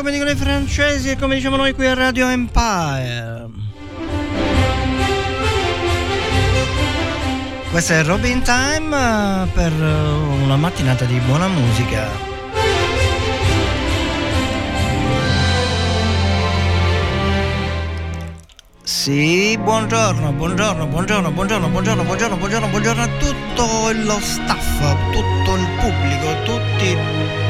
Come dicono i francesi e come diciamo noi qui a Radio Empire. Questo è Robin Time eh, per eh, una mattinata di buona musica. Sì, buongiorno, buongiorno, buongiorno, buongiorno, buongiorno, buongiorno, buongiorno, buongiorno a tutto lo staff, tutto il pubblico, tutti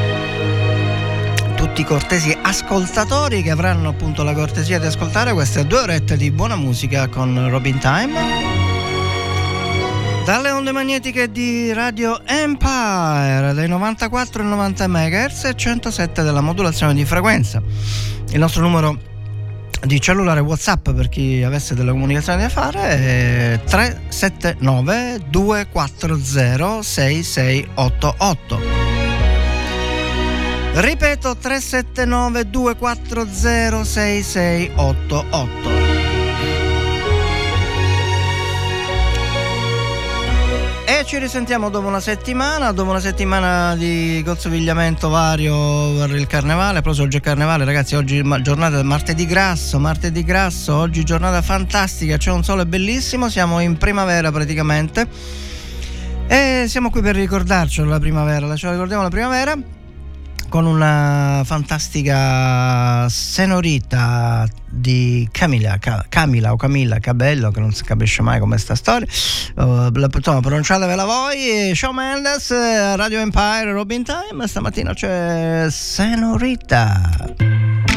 tutti i cortesi ascoltatori che avranno appunto la cortesia di ascoltare queste due orette di buona musica con Robin Time. Dalle onde magnetiche di Radio Empire dai 94 e 90 MHz e 107 della modulazione di frequenza. Il nostro numero di cellulare WhatsApp per chi avesse della comunicazione da fare è 379 240 6688. Ripeto 379 240 6688. E ci risentiamo dopo una settimana, dopo una settimana di gozzovigliamento vario per il carnevale, proprio oggi è carnevale ragazzi, oggi giornata martedì grasso, martedì grasso, oggi giornata fantastica, c'è un sole bellissimo, siamo in primavera praticamente e siamo qui per ricordarci la primavera, ce la ricordiamo la primavera con una fantastica senorita di Camilla, Camilla o Camilla Cabello, che non si capisce mai come sta storia. Uh, pronunciatevela voi. Shawn Mendes, Radio Empire, Robin Time. Stamattina c'è Senorita.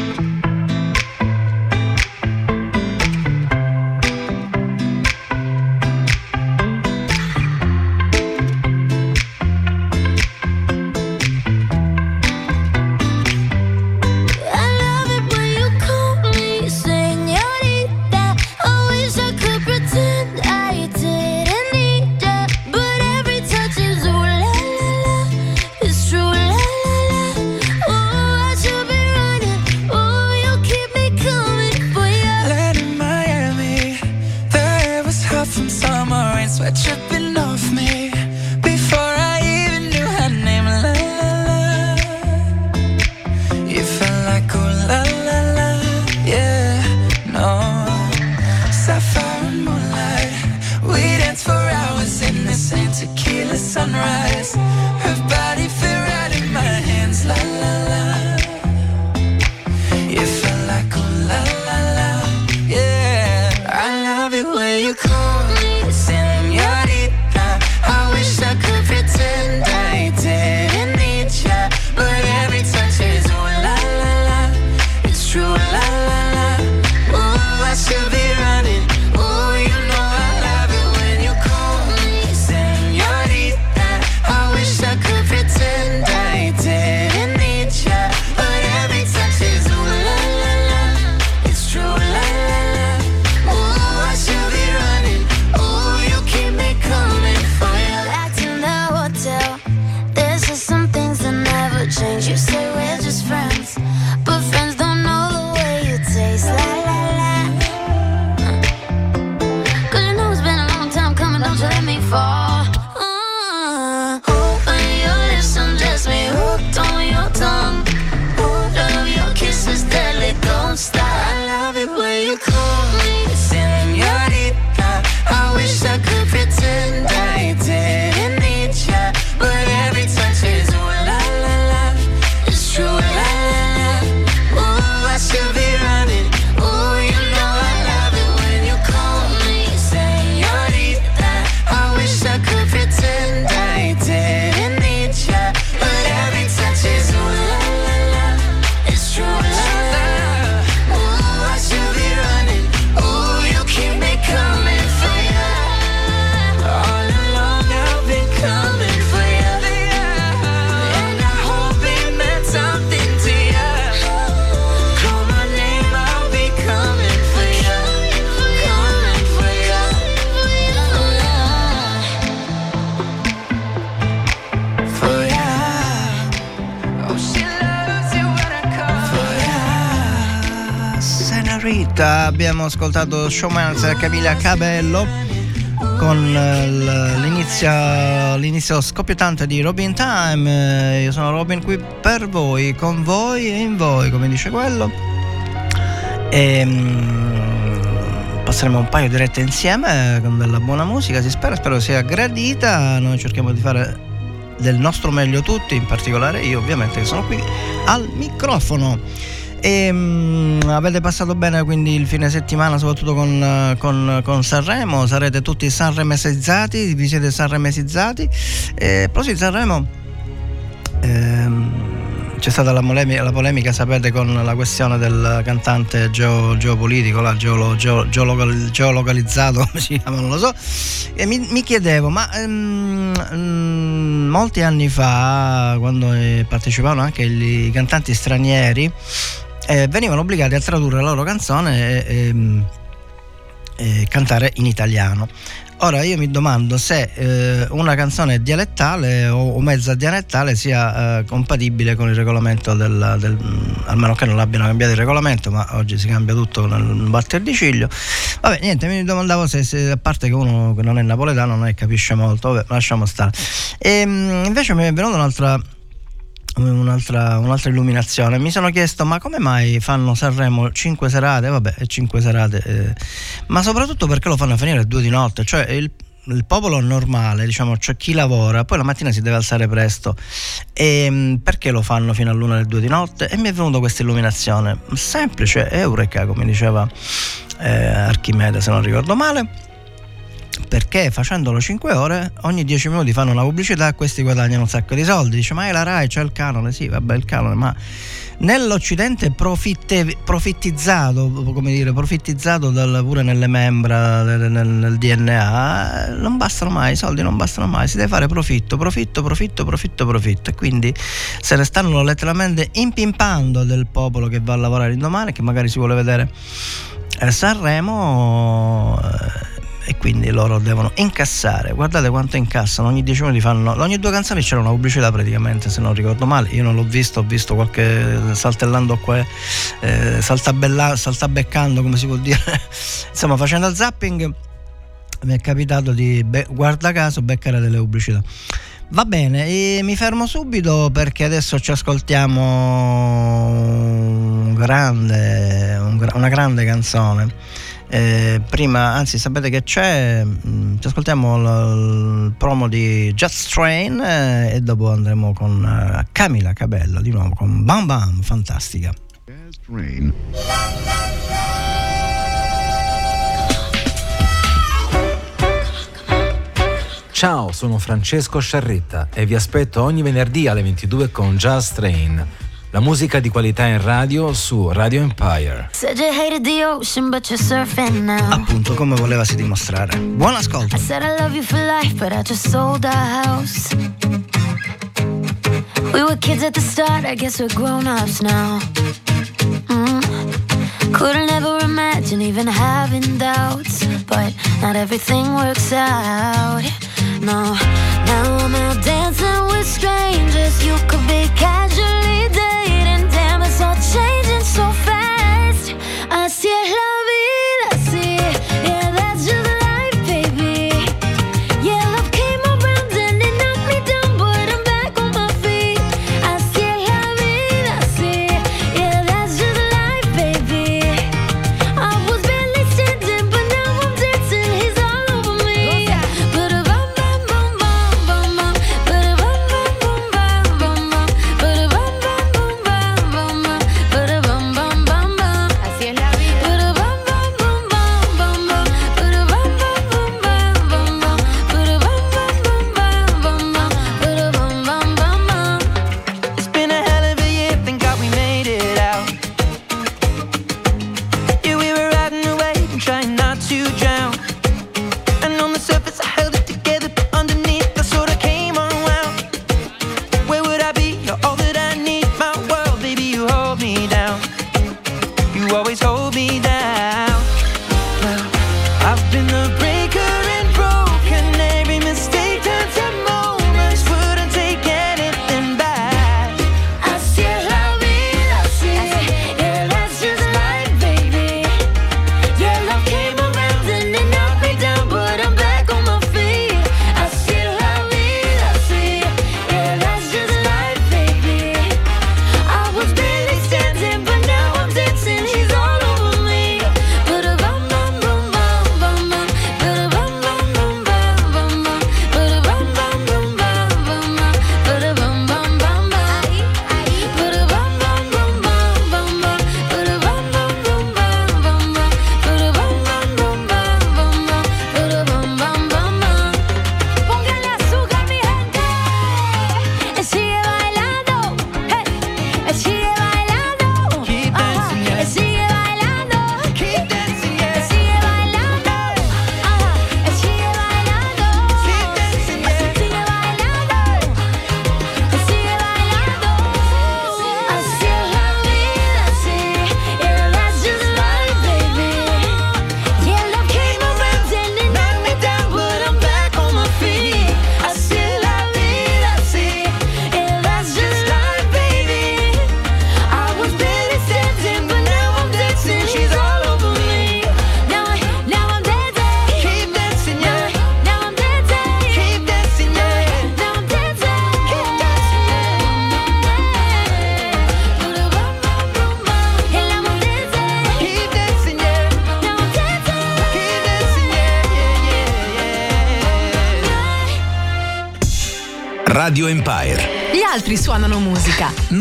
Ascoltato Showman Camilla Cabello con l'inizio, l'inizio scoppiettante di Robin Time. Io sono Robin qui per voi, con voi e in voi, come dice quello. E, um, passeremo un paio di rette insieme con della buona musica, si spera, spero sia gradita. Noi cerchiamo di fare del nostro meglio tutti, in particolare io ovviamente che sono qui al microfono. E, um, avete passato bene quindi il fine settimana, soprattutto con, con, con Sanremo? Sarete tutti sanremesizzati? Vi siete sanremesizzati? E, prossimo Sanremo. Ehm, c'è stata la polemica, la polemica, sapete, con la questione del cantante geo, geopolitico, là, geolo, geo, geolocalizzato, come si chiama, non lo so. E mi, mi chiedevo, ma um, molti anni fa, quando partecipavano anche i cantanti stranieri, eh, venivano obbligati a tradurre la loro canzone e, e, e cantare in italiano. Ora io mi domando se eh, una canzone dialettale o, o mezza dialettale sia eh, compatibile con il regolamento del, del, almeno che non l'abbiano cambiato il regolamento, ma oggi si cambia tutto nel batter di ciglio. Vabbè, niente, mi domandavo se, se a parte che uno che non è napoletano non è capisce molto, vabbè, lasciamo stare. E, ehm, invece mi è venuta un'altra Un'altra, un'altra, illuminazione. Mi sono chiesto ma come mai fanno Sanremo 5 serate? Vabbè, 5 serate, eh, ma soprattutto perché lo fanno finire a 2 di notte? Cioè il, il popolo normale, diciamo, cioè chi lavora, poi la mattina si deve alzare presto. E ehm, perché lo fanno fino all'una alle 2 di notte? E mi è venuta questa illuminazione. Semplice, eureka, come diceva eh, Archimede, se non ricordo male perché facendolo 5 ore ogni 10 minuti fanno una pubblicità e questi guadagnano un sacco di soldi. Dice ma è la RAI c'è il canone. Sì vabbè il canone ma nell'Occidente profitte, profittizzato come dire profittizzato dal, pure nelle membra nel, nel, nel, DNA non bastano mai i soldi non bastano mai si deve fare profitto profitto profitto profitto profitto. E quindi se ne stanno letteralmente impimpando del popolo che va a lavorare indomani che magari si vuole vedere. Sanremo eh, e quindi loro devono incassare. Guardate quanto incassano, ogni 10 minuti fanno. Ogni due canzoni c'era una pubblicità praticamente, se non ricordo male. Io non l'ho visto, ho visto qualche saltellando qua, eh, saltabeccando, come si può dire. Insomma, facendo il zapping mi è capitato di, be- guarda caso, beccare delle pubblicità. Va bene, mi fermo subito perché adesso ci ascoltiamo un grande, un, una grande canzone eh, prima, anzi, sapete che c'è? Mm, ci ascoltiamo il, il promo di Just Train eh, e dopo andremo con uh, Camila Cabello di nuovo con Bam Bam, fantastica. Just Train. Ciao, sono Francesco Sciarretta e vi aspetto ogni venerdì alle 22 con Just Train la musica di qualità in radio su Radio Empire. Appunto, come volevasi dimostrare. Buon ascolto. I said I love you for life, but I just sold our house. We were kids at the start, I guess we're grown-ups now. Mm. Couldn't ever imagine even having doubts, but not everything works out. No, now I'm out dancing with strangers. You could be casually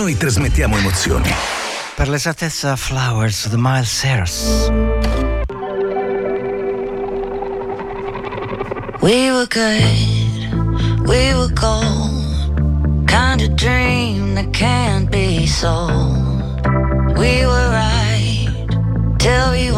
Noi trasmettiamo emozioni. Per l'esattezza Flowers The Miles Harris. We were good, we were gold, kind of dream that can't be sold. We were right till we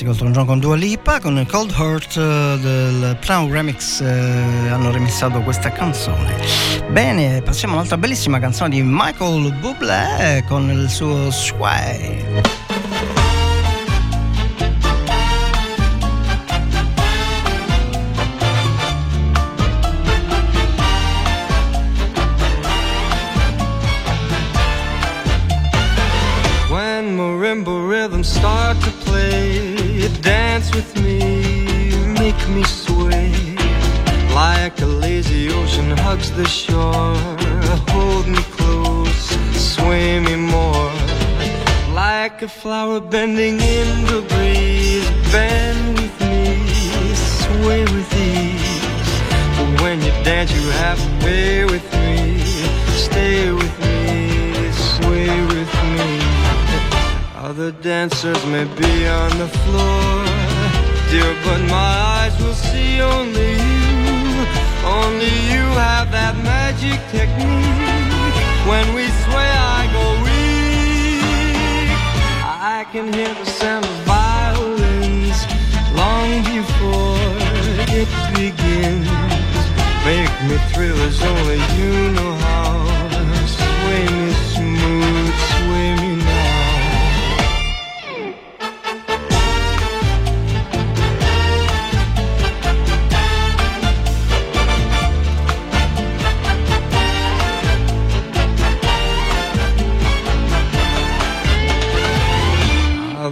fantastico Elton John con Dua Lipa, con Cold Heart eh, del Plow Remix eh, hanno remixato questa canzone. Bene, passiamo a un'altra bellissima canzone di Michael Bublé con il suo Sway. Like a flower bending in the breeze, bend with me, sway with ease. But when you dance, you have to way with me, stay with me, sway with me. Other dancers may be on the floor, dear, but my eyes will see only you. Only you have that magic technique. When we sway, I I can hear the sound of violins long before it begins. Make me thrill as only you know how. Sway me smooth,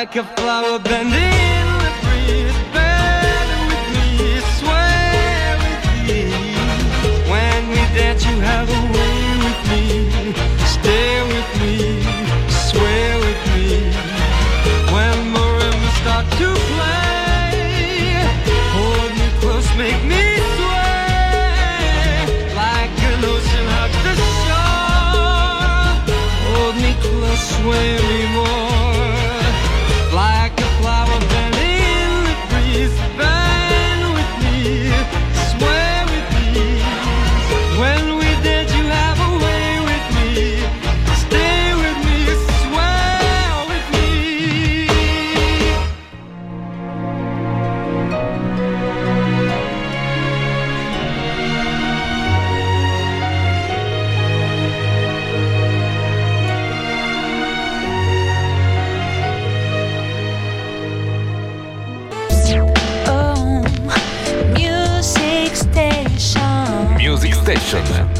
like a flower bending in the breeze. Bend with me, sway with me. When we dance, you have a way with me. Stay with me, sway with me. When marimbas start to play, hold me close, make me sway like an ocean hugs the shore. Hold me close, sway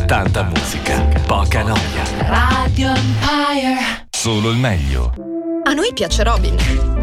Tanta musica, poca noia. Radio Empire. Solo il meglio. A noi piace Robin.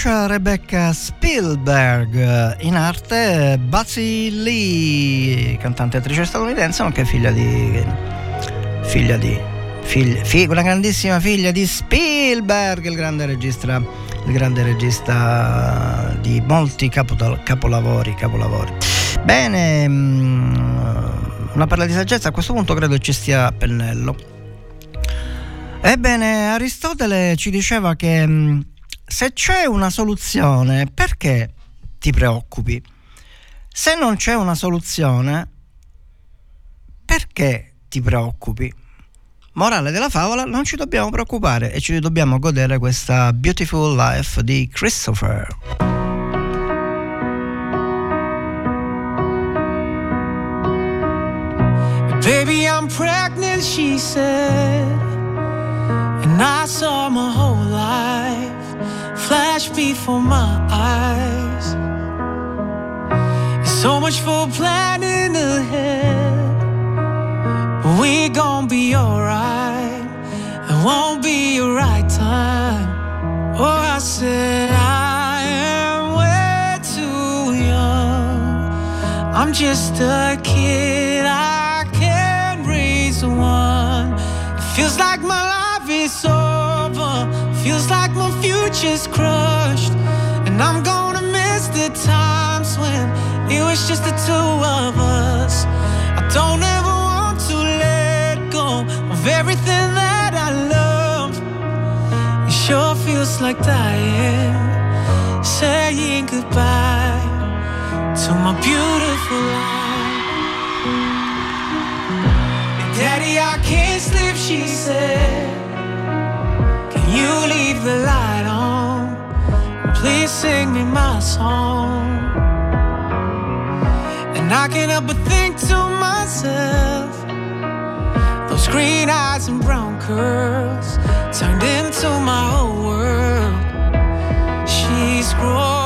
Sasha Rebecca Spielberg, in arte Buzzy Lee, cantante e attrice statunitense, nonché figlia di. figlia di. Figlia, figlia, una grandissima figlia di Spielberg, il grande regista, il grande regista di molti capotol- capolavori, capolavori. Bene, mm, una perla di saggezza, a questo punto credo ci stia pennello. Ebbene, Aristotele ci diceva che mm, se c'è una soluzione, perché ti preoccupi? Se non c'è una soluzione, perché ti preoccupi? Morale della favola, non ci dobbiamo preoccupare e ci dobbiamo godere questa Beautiful Life di Christopher. Baby, I'm pregnant, she said. And I saw my whole life flash before my eyes. so much for planning ahead. But we gon' be alright. It won't be a right time. Oh, I said I am way too young. I'm just a kid. Future's crushed. And I'm gonna miss the times when it was just the two of us. I don't ever want to let go of everything that I love. It sure feels like dying, saying goodbye to my beautiful life. Daddy, I can't sleep, she said Can you leave the light on. Please sing me my song. And I can't help but think to myself, those green eyes and brown curls turned into my whole world. She's growing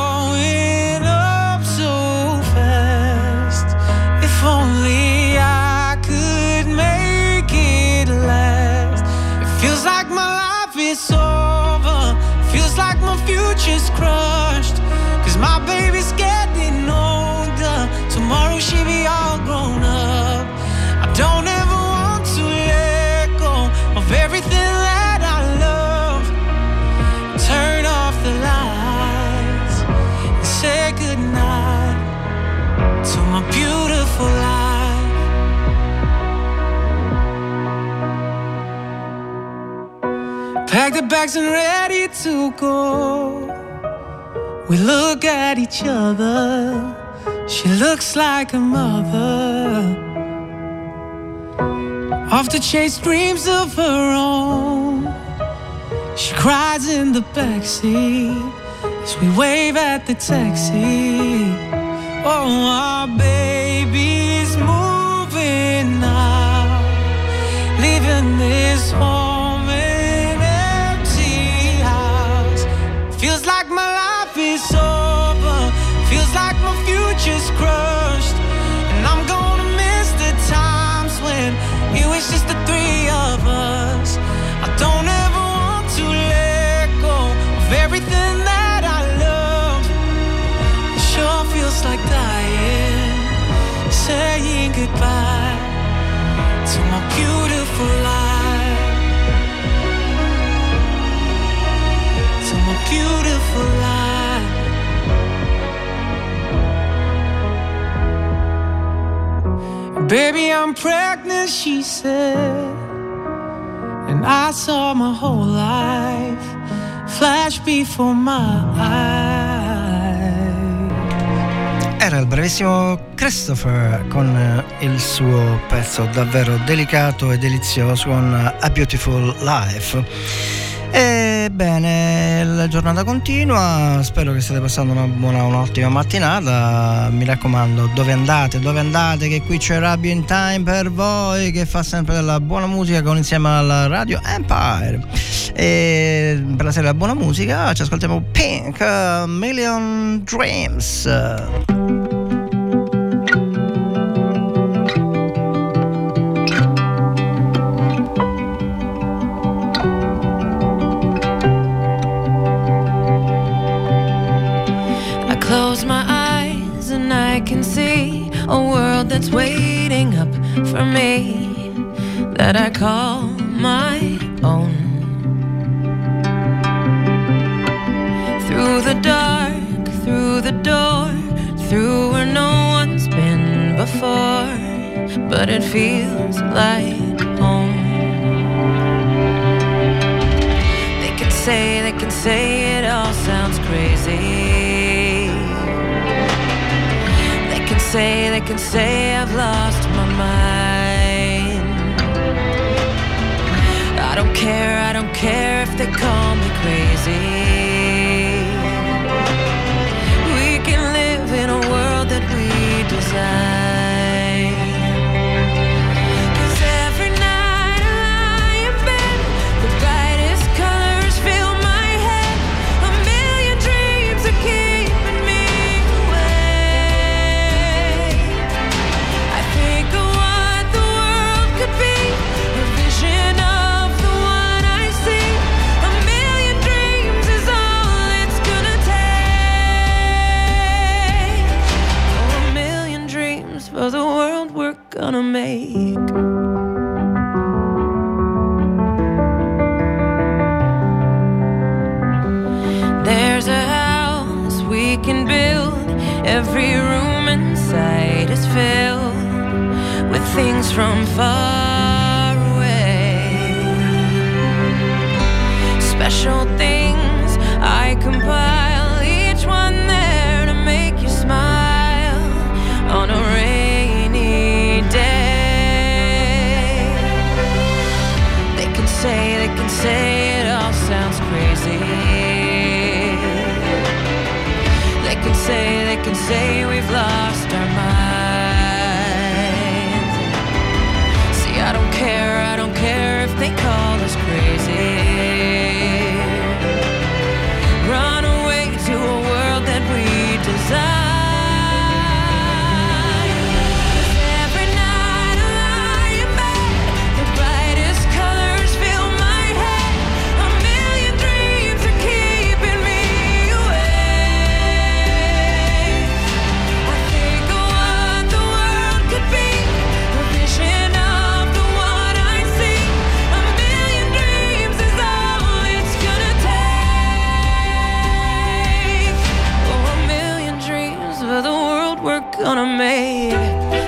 bags and ready to go. We look at each other. She looks like a mother. Off to chase dreams of her own. She cries in the backseat as we wave at the taxi. Oh, our baby's moving now, leaving this home. Baby, I'm pregnant, she said. And I saw my whole life flash before my eyes. Era il bravissimo Christopher con eh, il suo pezzo davvero delicato e delizioso con A Beautiful Life. Ebbene, la giornata continua, spero che stiate passando una buona, un'ottima mattinata, mi raccomando dove andate, dove andate, che qui c'è Rabbi in Time per voi che fa sempre della buona musica con insieme alla Radio Empire. E per la serie della buona musica ci ascoltiamo Pink, Million Dreams. For me that I call my own. Through the dark, through the door, through where no one's been before, but it feels like home. They can say, they can say it all sounds crazy. They can say, they can say I've lost care, I don't care if they call me crazy. We can live in a world that we design. Gonna make. There's a house we can build. Every room inside is filled with things from far away. Special things I compile, can say, they can say we've lost we're gonna make.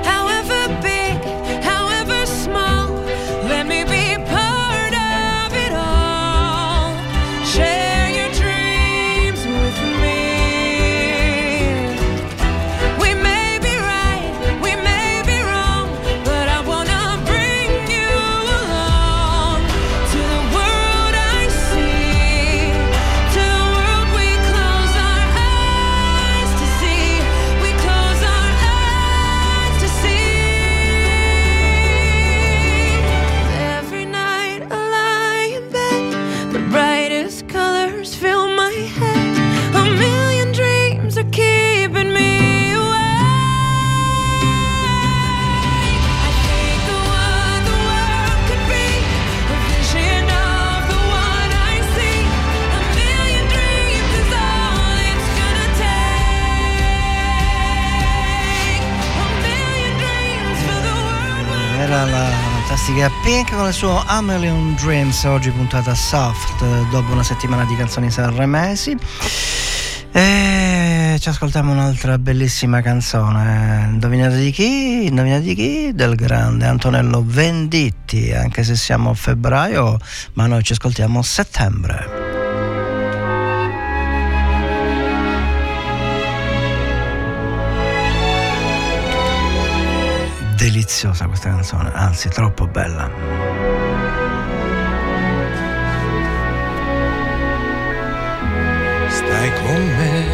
Fantastica Pink con il suo A Million Dreams, oggi puntata soft, dopo una settimana di canzoni sanremesi. E ci ascoltiamo un'altra bellissima canzone. Indovinate di chi? Indovinate di chi? Del grande Antonello Venditti, anche se siamo a febbraio, ma noi ci ascoltiamo a settembre. Deliziosa questa canzone, anzi troppo bella. Stai con me,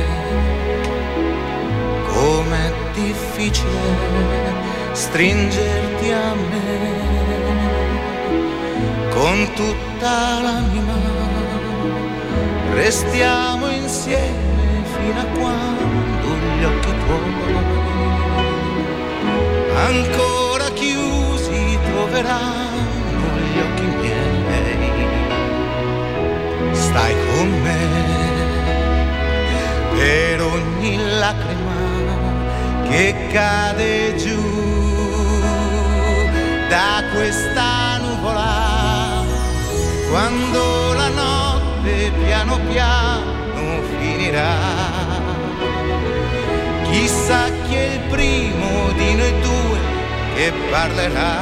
com'è difficile stringerti a me con tutta l'anima. Restiamo insieme fino a quando gli occhi tuoi ancora chiusi troveranno gli occhi miei. Stai con me per ogni lacrima che cade giù da questa nuvola quando la notte piano piano finirà. Chissà chi è il primo di noi due che parlerà.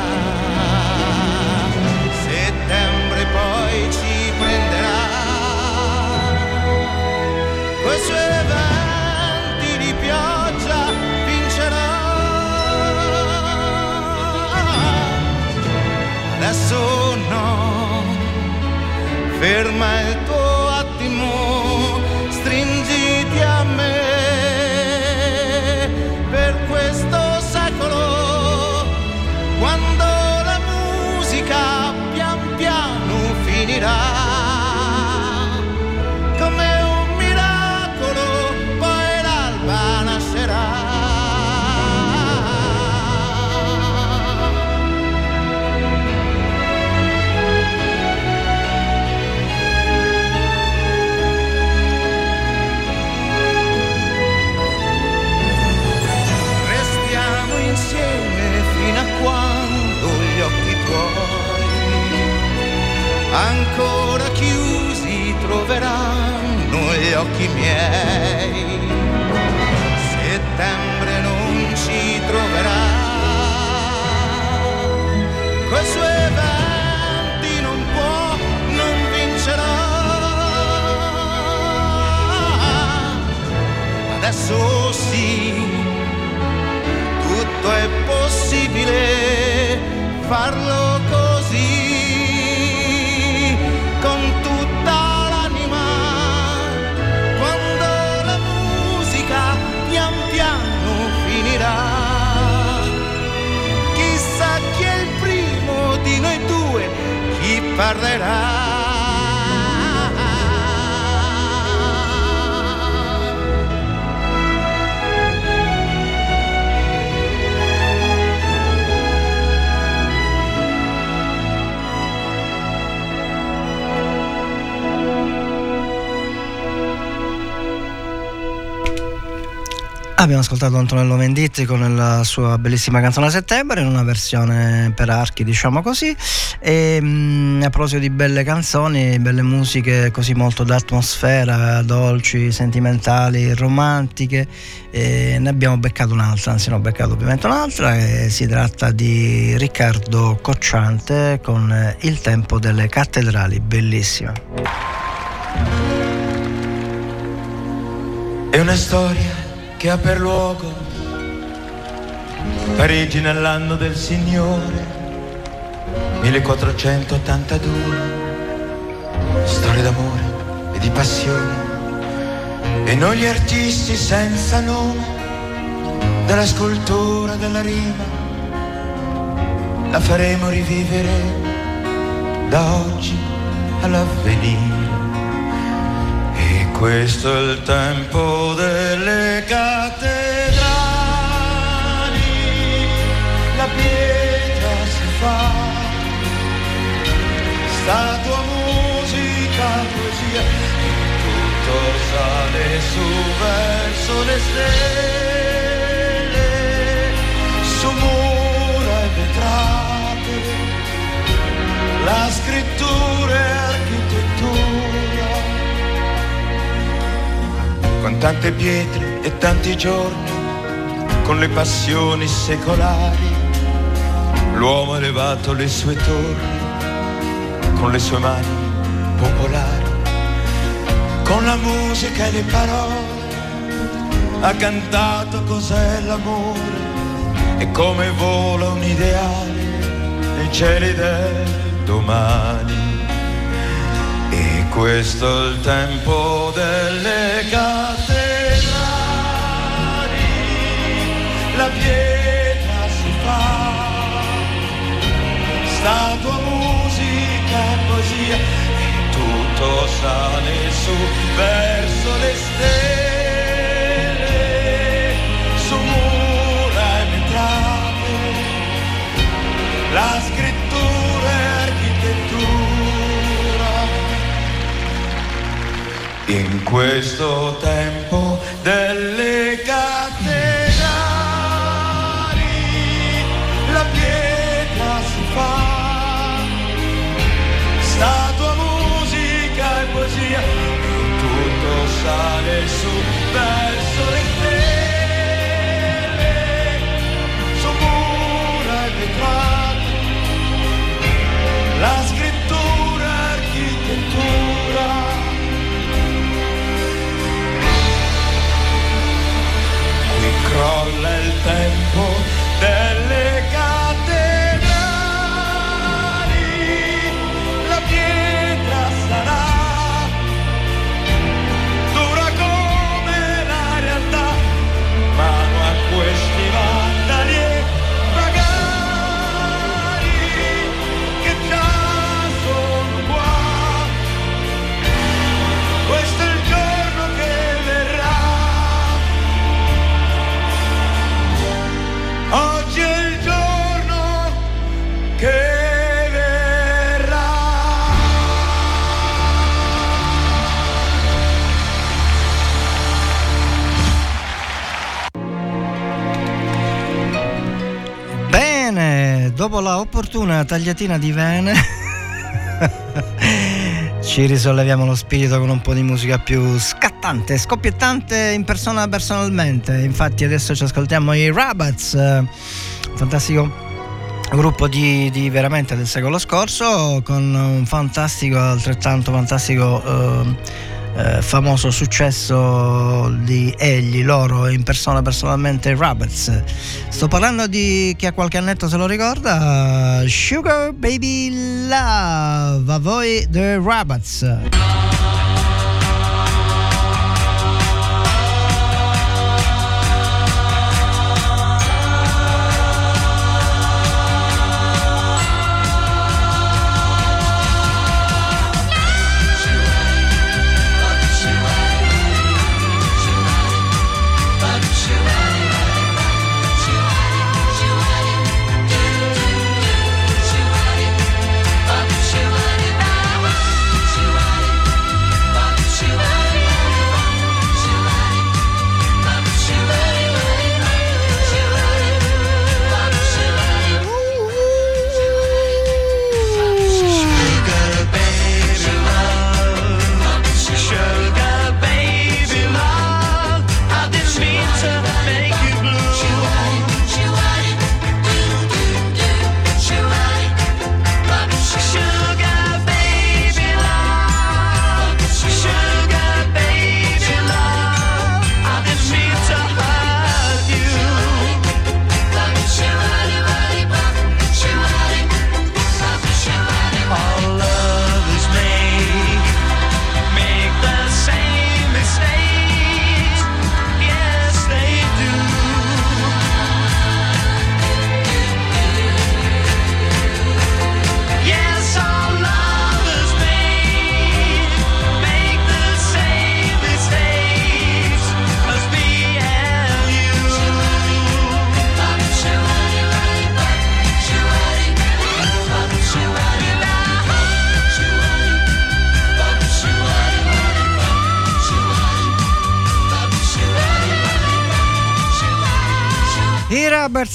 Settembre poi ci prenderà coi suoi venti di pioggia vincerà. Adesso no, ferma il tuo Abbiamo ascoltato Antonello Venditti con la sua bellissima canzone Settembre in una versione per archi, diciamo così. E mm, a proposito di belle canzoni, belle musiche così molto d'atmosfera, dolci, sentimentali, romantiche, ne abbiamo beccato un'altra, anzi ne ho beccato ovviamente un'altra, e si tratta di Riccardo Cocciante con eh, Il tempo delle cattedrali, bellissima. È una storia che ha per luogo Parigi nell'anno del Signore 1482. Storia d'amore e di passione. E noi gli artisti senza nome della scultura della rima la faremo rivivere da oggi all'avvenire. Questo è il tempo delle cattedrali, la pietra si fa, statua, musica, poesia, tutto sale su verso le stelle, su mura e vetrate, la scrittura e architettura con tante pietre e tanti giorni, con le passioni secolari, l'uomo ha elevato le sue torri, con le sue mani popolari, con la musica e le parole, ha cantato cos'è l'amore, e come vola un ideale nei cieli del domani. Questo è il tempo delle cattedrali, la pietra si fa, statua, musica e poesia, e tutto sale su verso le stelle, In questo tempo delle cattedrali la pietra si fa, statua, musica e poesia, e tutto sale su crolla il la opportuna tagliatina di vene, ci risolleviamo lo spirito con un po' di musica più scattante, scoppiettante in persona personalmente. Infatti adesso ci ascoltiamo i Rabbits, eh, fantastico gruppo di, di veramente del secolo scorso con un fantastico, altrettanto fantastico eh, eh, famoso successo di egli, loro in persona personalmente Rabbits. Sto parlando di chi ha qualche annetto se lo ricorda, Sugar Baby Love, a voi The Rabbits.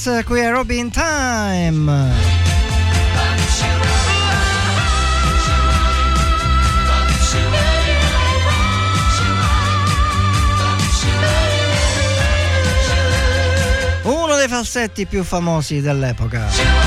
Qui a Robin Time. Uno dei falsetti più famosi dell'epoca.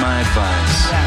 My advice.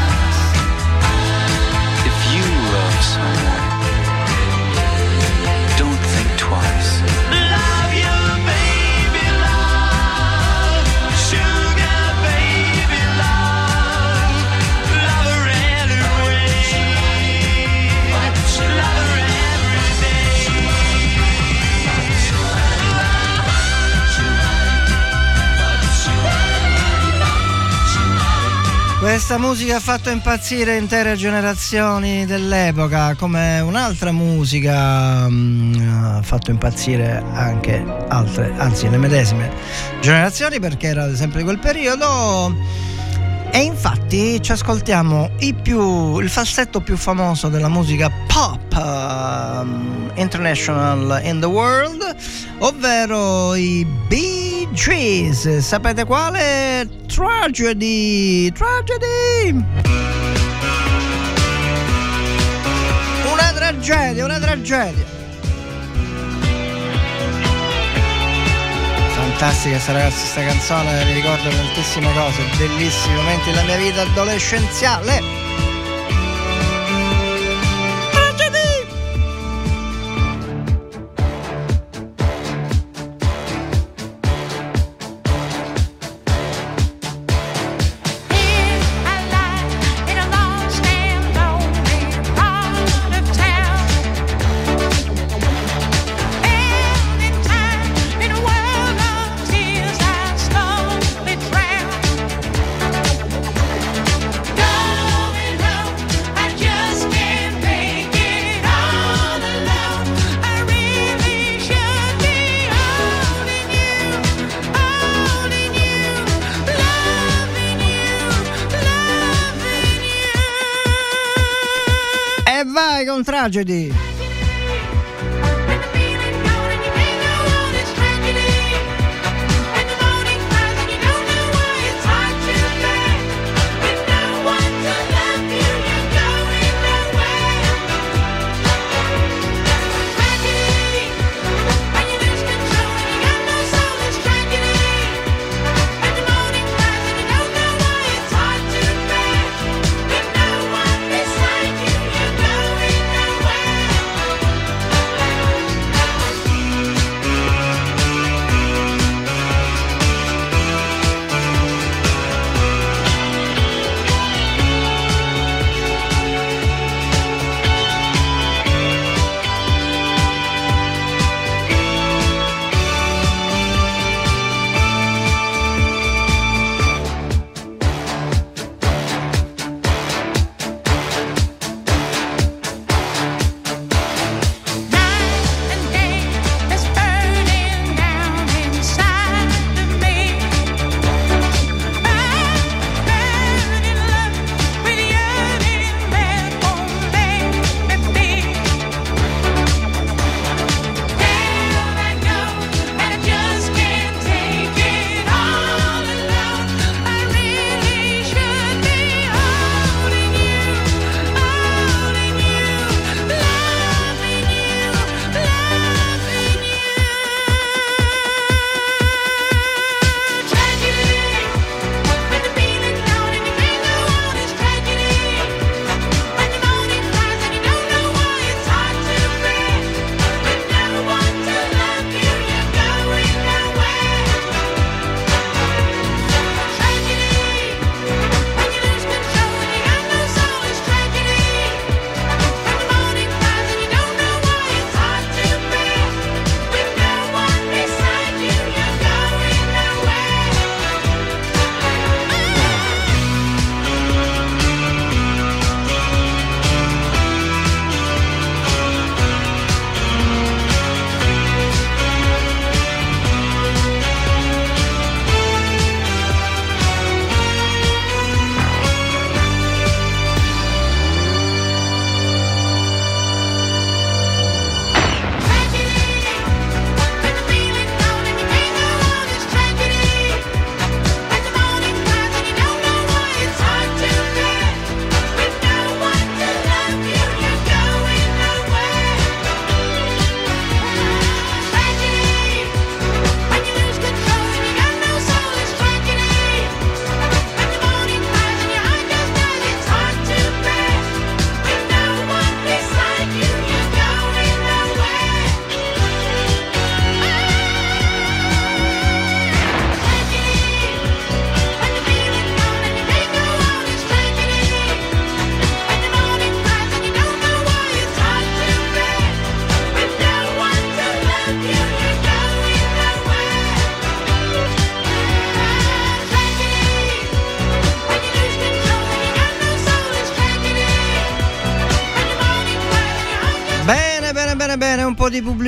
Questa musica ha fatto impazzire intere generazioni dell'epoca, come un'altra musica mm, ha fatto impazzire anche altre, anzi le medesime generazioni perché era sempre di quel periodo. E infatti ci ascoltiamo più- il falsetto più famoso della musica pop um, international in the world, ovvero i Bee Gees. Sapete quale? Tragedy! Tragedy! Una tragedia, una tragedia. Fantastica sta ragazzi, sta canzone, mi ricorda tantissime cose, bellissimi momenti della mia vita adolescenziale. Tragedy!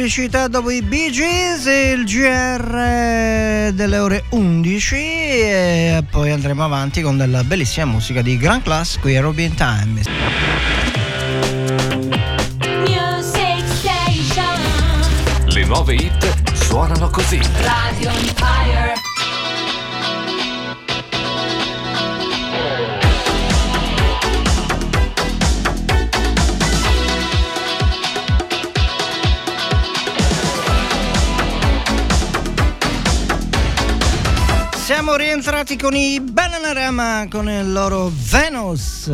Pubblicità dopo i Bee Gees, il GR delle ore 11 e poi andremo avanti con della bellissima musica di Grand Class qui a Robin Time. Music Station. Le nuove hit suonano così. Radio Empire. Siamo rientrati con i Bananarama con il loro Venus.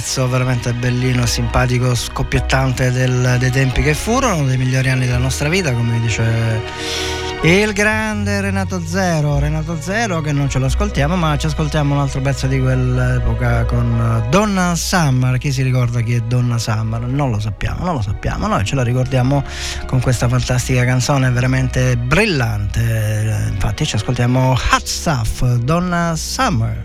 Pezzo veramente bellino, simpatico, scoppiettante del- dei tempi che furono, dei migliori anni della nostra vita, come dice il grande Renato Zero. Renato Zero che non ce lo ascoltiamo, ma ci ascoltiamo un altro pezzo di quell'epoca con Donna Summer. Chi si ricorda chi è Donna Summer? Non lo sappiamo, non lo sappiamo. Noi ce la ricordiamo con questa fantastica canzone veramente brillante. Infatti ci ascoltiamo Hot Stuff, Donna Summer.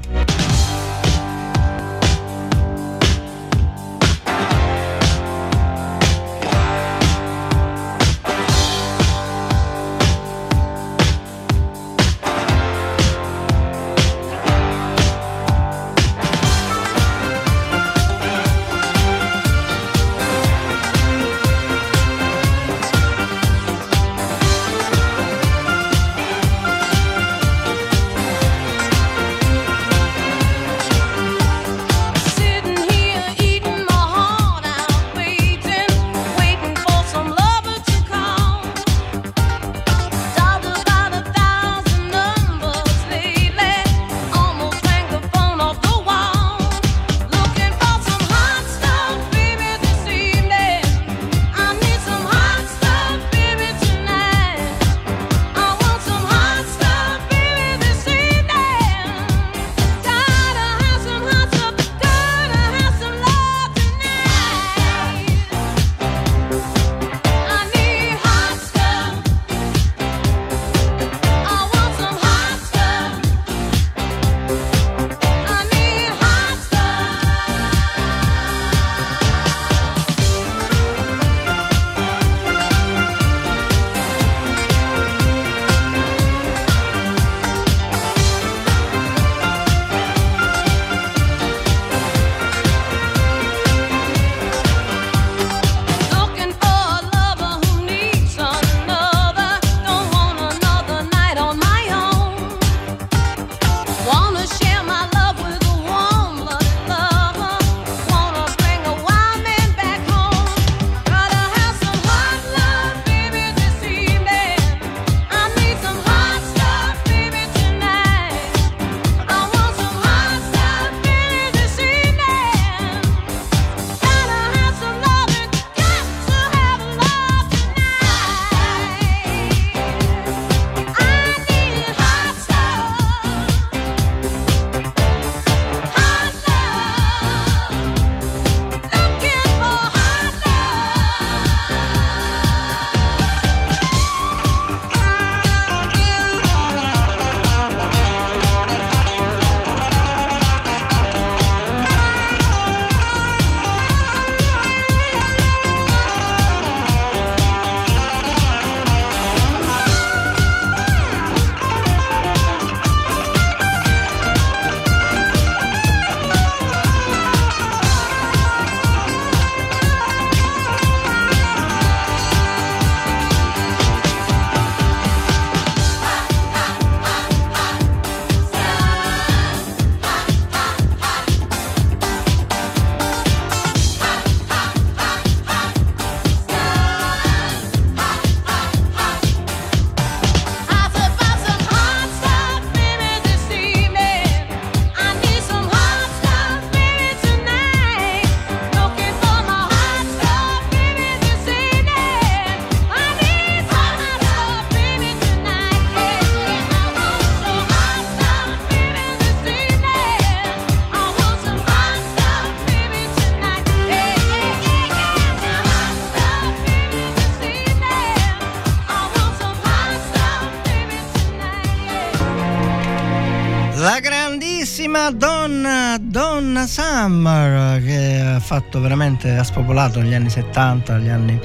veramente ha spopolato gli anni 70, gli anni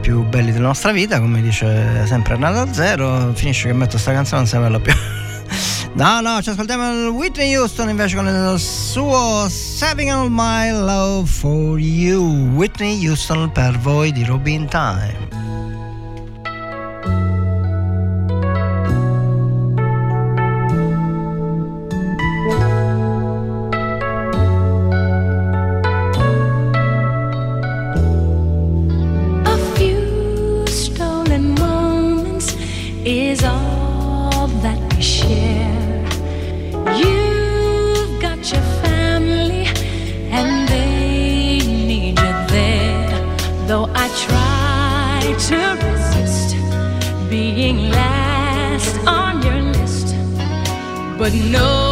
più belli della nostra vita, come dice sempre Renato Zero, finisce che metto sta canzone non si bella più. No, no, ci ascoltiamo Whitney Houston invece con il suo Saving All My Love for You. Whitney Houston per voi di Robin Time. would know.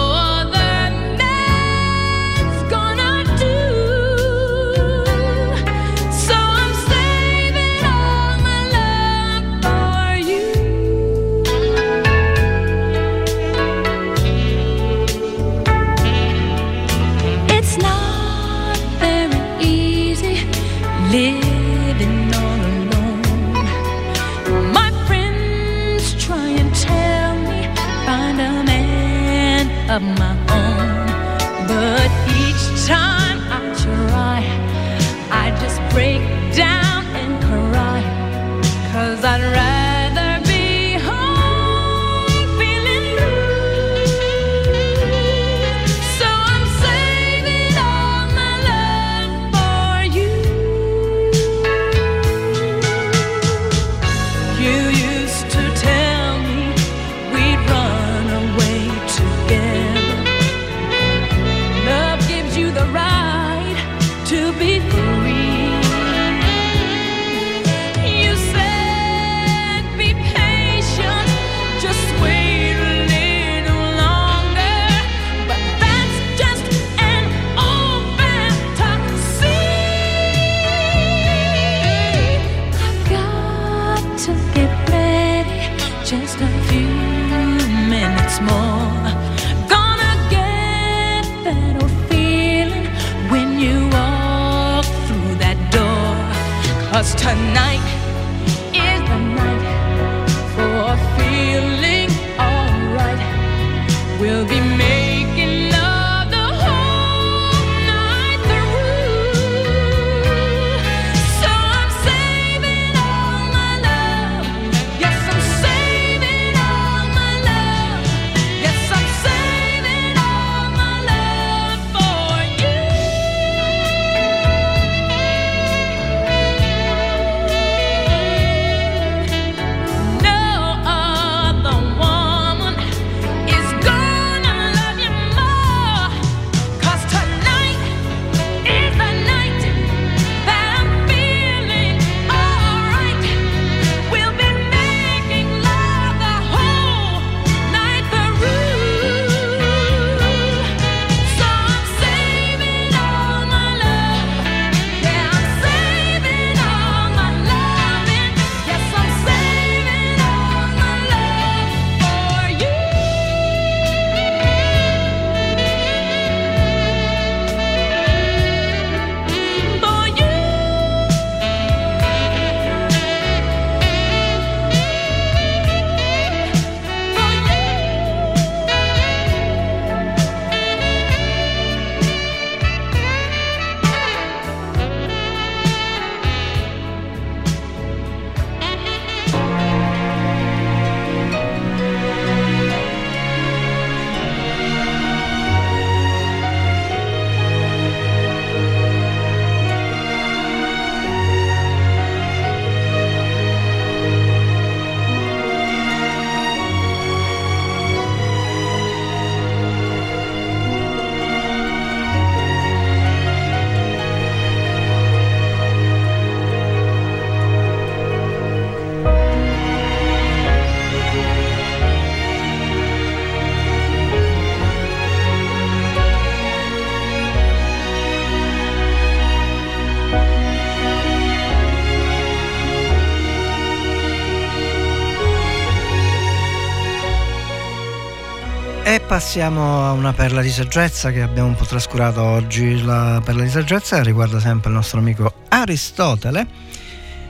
Passiamo a una perla di saggezza che abbiamo un po' trascurato oggi. La perla di saggezza riguarda sempre il nostro amico Aristotele,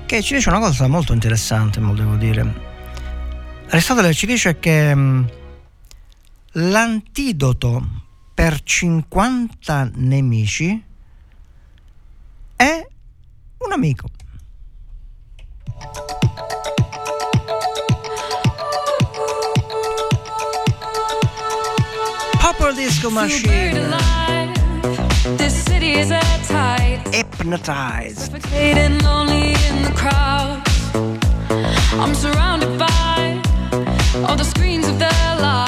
che ci dice una cosa molto interessante, mo devo dire. Aristotele ci dice che mh, l'antidoto per 50 nemici è un amico. Disco Machine This city is. Hypnotized Suffocating, lonely in the crowd. I'm surrounded by all the screens of their lives,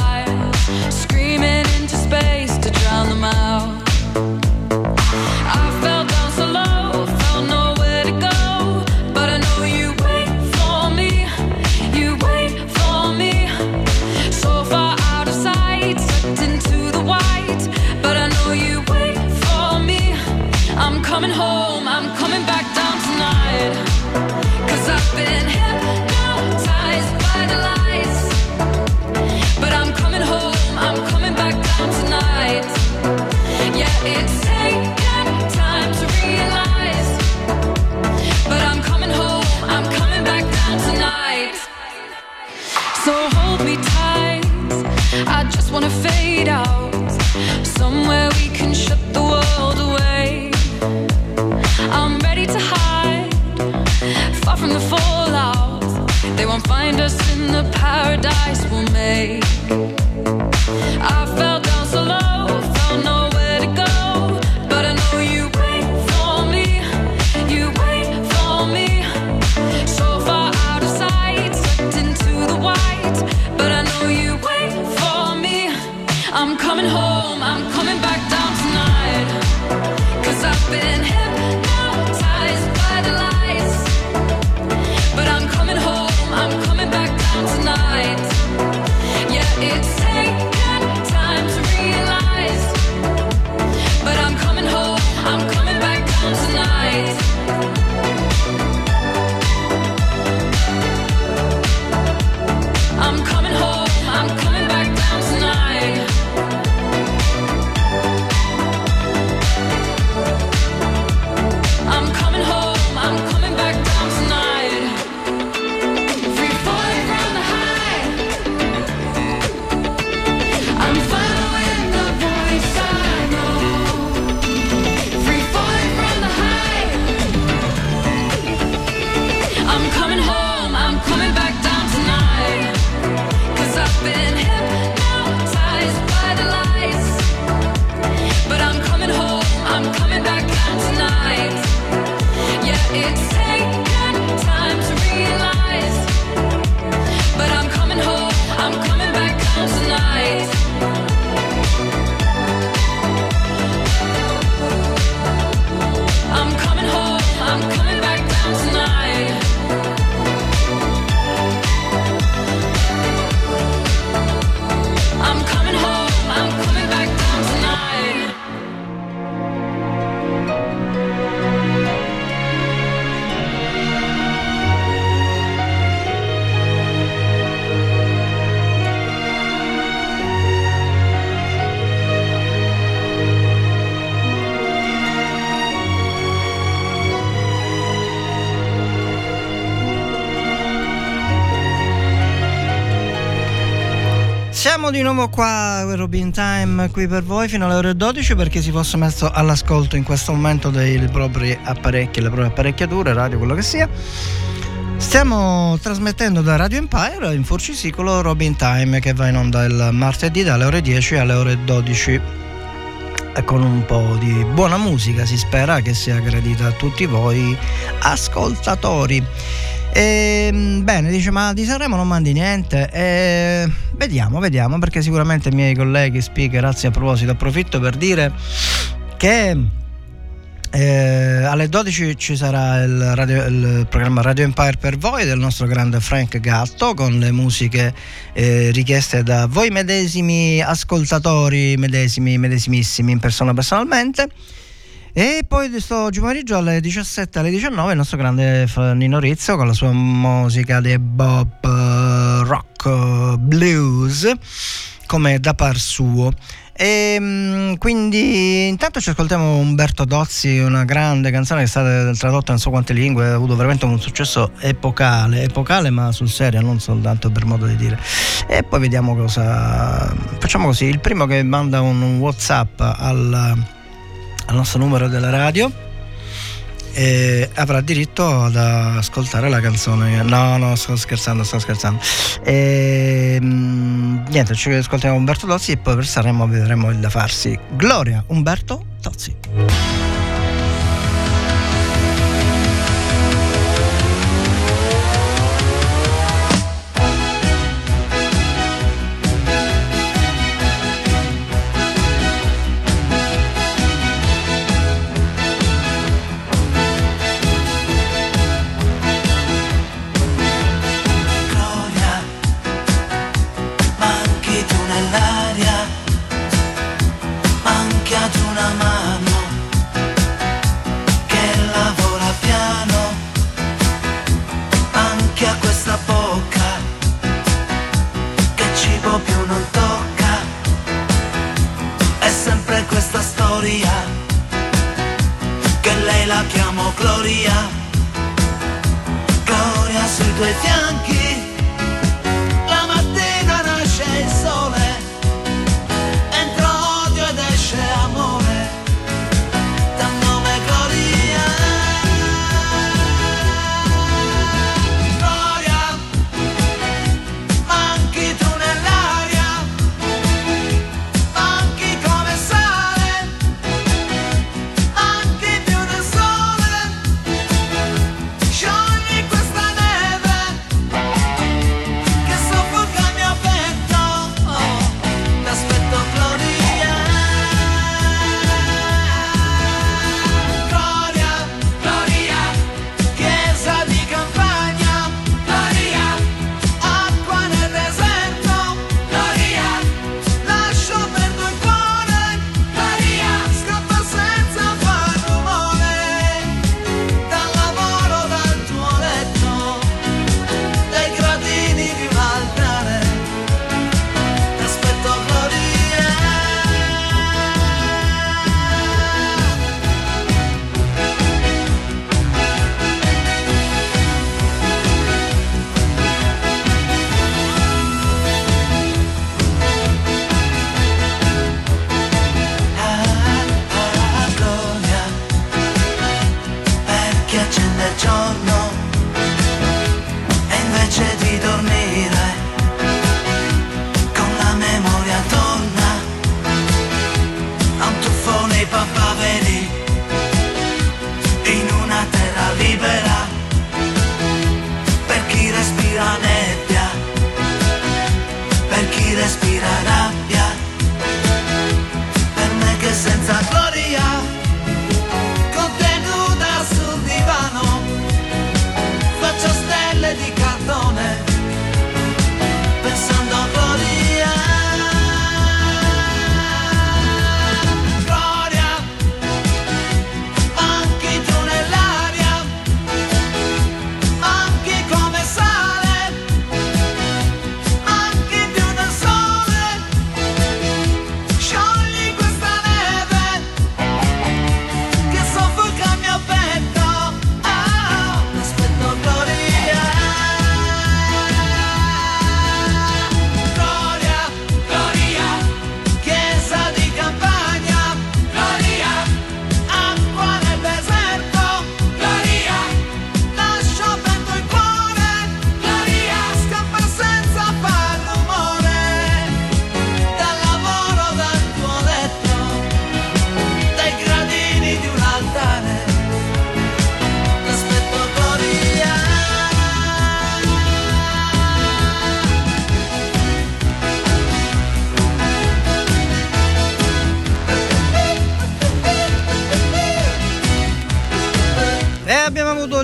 wanna fade out. Somewhere we can shut the world away. I'm ready to hide, far from the fallout. They won't find us in the paradise we'll make. I Siamo di nuovo qua, Robin Time, qui per voi fino alle ore 12 perché si fosse messo all'ascolto in questo momento dei propri apparecchi, le proprie apparecchiature, radio, quello che sia. Stiamo trasmettendo da Radio Empire in Furcisicolo Robin Time che va in onda il martedì dalle ore 10 alle ore 12 e con un po' di buona musica si spera che sia gradita a tutti voi ascoltatori. E, bene, dice ma di Sanremo non mandi niente. E, vediamo, vediamo perché sicuramente i miei colleghi speaker, anzi a proposito approfitto per dire che eh, alle 12 ci sarà il, radio- il programma Radio Empire per voi del nostro grande Frank Gatto con le musiche eh, richieste da voi medesimi ascoltatori, medesimi, medesimissimi in persona personalmente. E poi sto oggi pomeriggio alle 17 alle 19 il nostro grande Nino Rizzo con la sua musica di Bob Rock Blues come da par suo. E, quindi intanto ci ascoltiamo Umberto Dozzi, una grande canzone che è stata tradotta in so quante lingue, ha avuto veramente un successo epocale, epocale ma sul serio, non soltanto per modo di dire. E poi vediamo cosa... Facciamo così, il primo che manda un Whatsapp al, al nostro numero della radio eh, avrà diritto ad ascoltare la canzone. No, no, sto scherzando, sto scherzando. E, mm, niente, ci ascoltiamo Umberto Tozzi e poi per Sanremo vedremo il da farsi. Gloria Umberto Tozzi. Gloria sui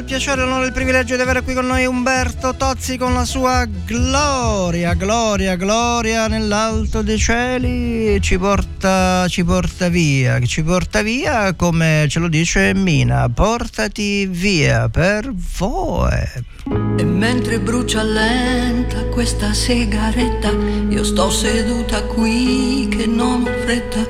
il piacere, l'onore e il privilegio di avere qui con noi Umberto Tozzi con la sua Gloria, Gloria, Gloria nell'alto dei cieli ci porta, ci porta via, ci porta via come ce lo dice Mina, portati via per voi. E mentre brucia lenta questa sigaretta, io sto seduta qui che non ho fretta.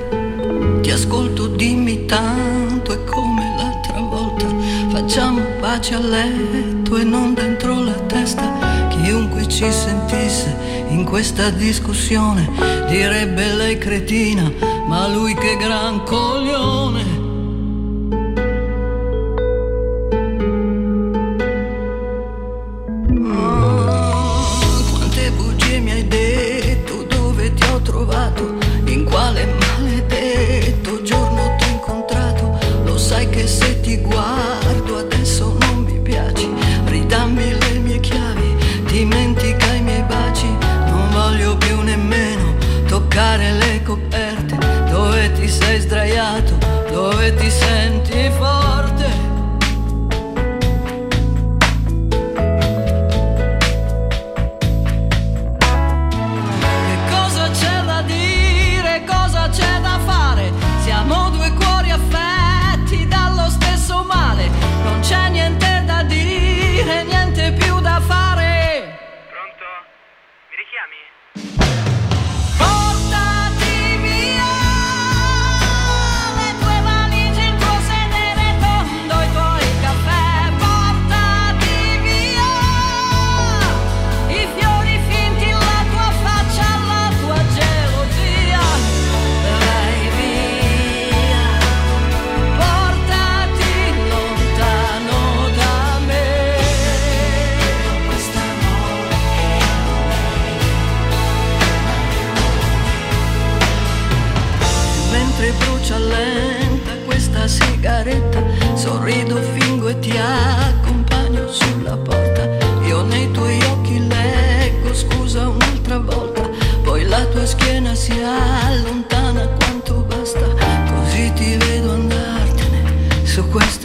Ti ascolto, dimmi tanto e come l'altra volta. Facciamo pace a letto e non dentro la testa. Chiunque ci sentisse in questa discussione direbbe lei cretina, ma lui che gran coglione. Quante bugie mi hai detto, dove ti ho trovato, in quale maledetto giorno ti ho incontrato. Lo sai che se ti guardo sdraiato, dove ti senti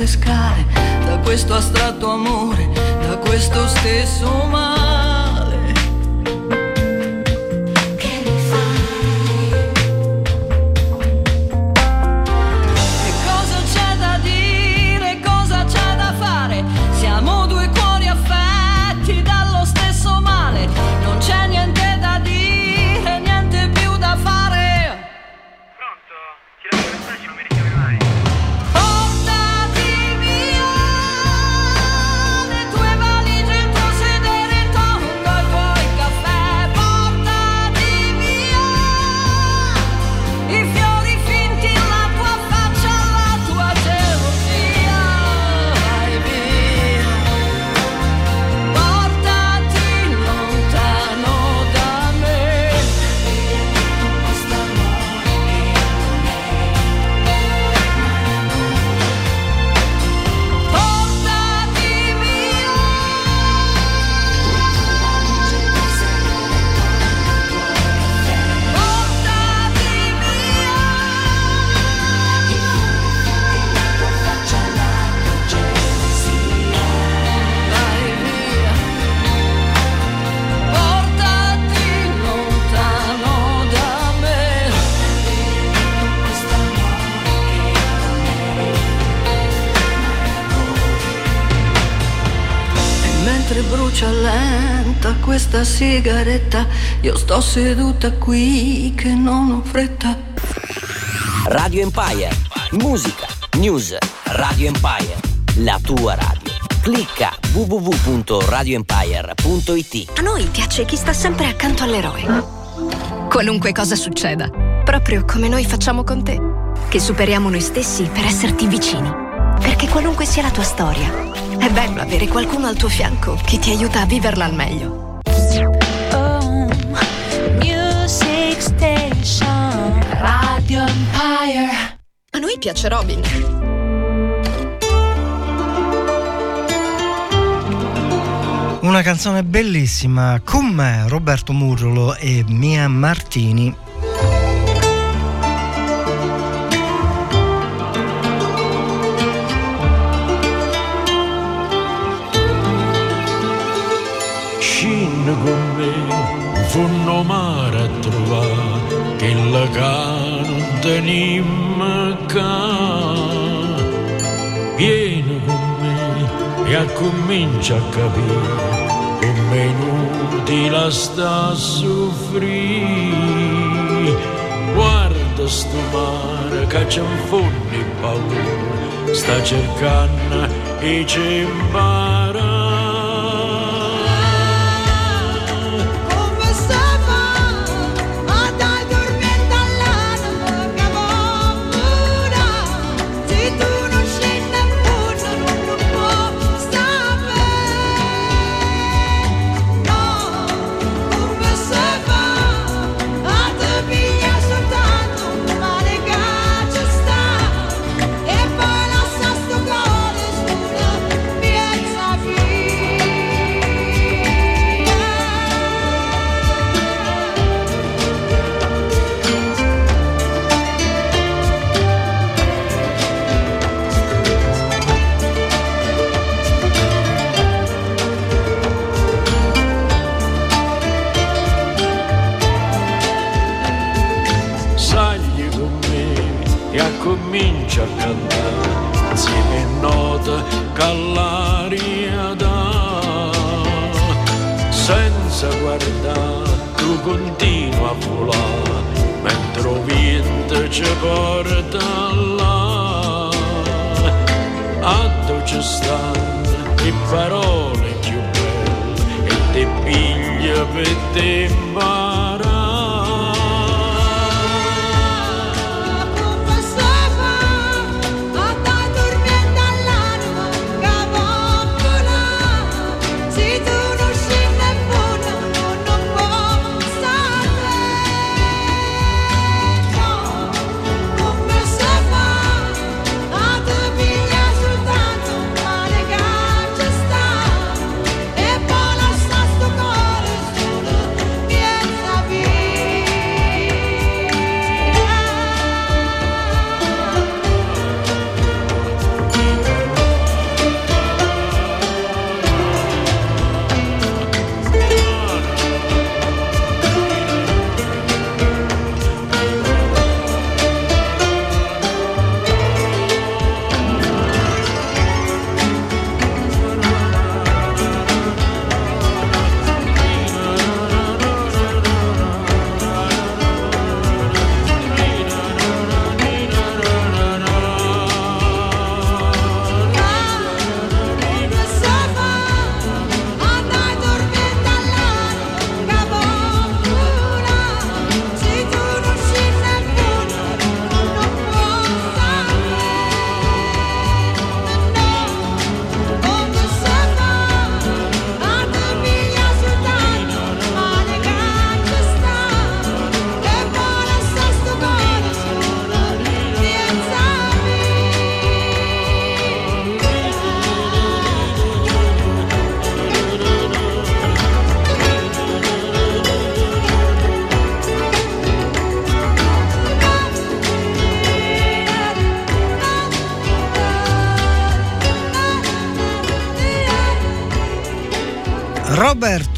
queste scale, da questo astratto amore, da questo stesso male. Questa sigaretta, io sto seduta qui che non ho fretta. Radio Empire. Musica, news, Radio Empire. La tua radio. Clicca www.radioempire.it. A noi piace chi sta sempre accanto all'eroe. Qualunque cosa succeda, proprio come noi facciamo con te, che superiamo noi stessi per esserti vicini. Perché qualunque sia la tua storia, è bello avere qualcuno al tuo fianco che ti aiuta a viverla al meglio. Piace Robin. Una canzone bellissima con me, Roberto Murrolo e Mia Martini. Comincia a capire come inutile sta a soffrire. Guarda sto mare che c'è un fondi paura, sta cercando e ci ci porta là. A ci stanno le parole più belle e te piglia per te imparare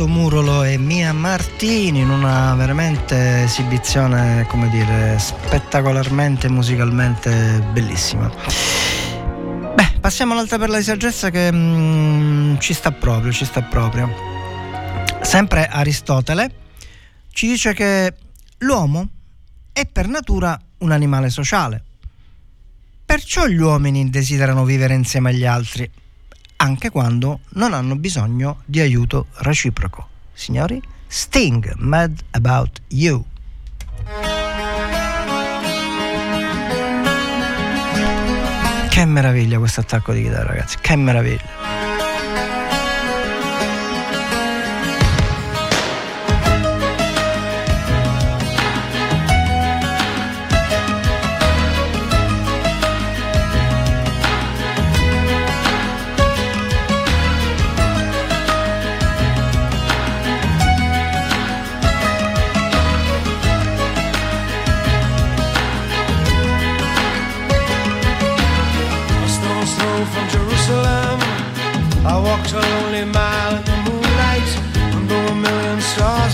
Roberto Murolo e Mia Martini in una veramente esibizione, come dire, spettacolarmente musicalmente bellissima. Beh, passiamo all'altra perla di saggezza che mm, ci sta proprio, ci sta proprio. Sempre Aristotele ci dice che l'uomo è per natura un animale sociale. Perciò gli uomini desiderano vivere insieme agli altri, anche quando non hanno bisogno di aiuto reciproco. Signori, Sting, Mad About You. Che meraviglia questo attacco di chitarra, ragazzi, che meraviglia.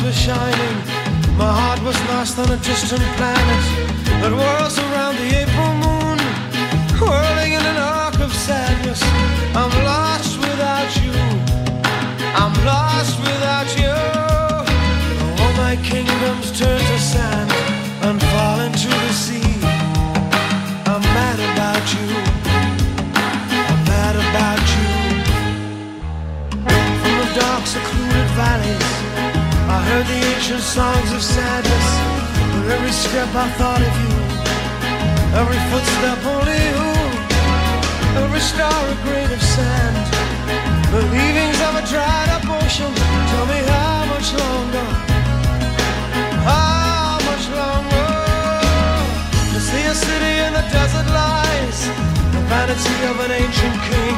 Were shining. My heart was lost on a distant planet that whirls around the April moon, heard songs of sadness. With every step I thought of you, every footstep only you, every star a grain of sand. The leavings of a dried up ocean. Tell me how much longer? How much longer? To see a city in the desert lies, the vanity of an ancient king.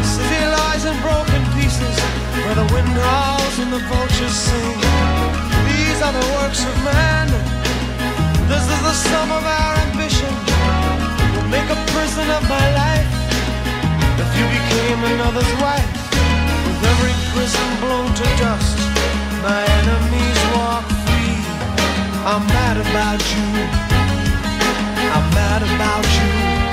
City lies in broken pieces, where the wind howls and the vultures sing. These are the works of man. This is the sum of our ambition. Will make a prison of my life. If you became another's wife, with every prison blown to dust, my enemies walk free. I'm mad about you. I'm mad about you.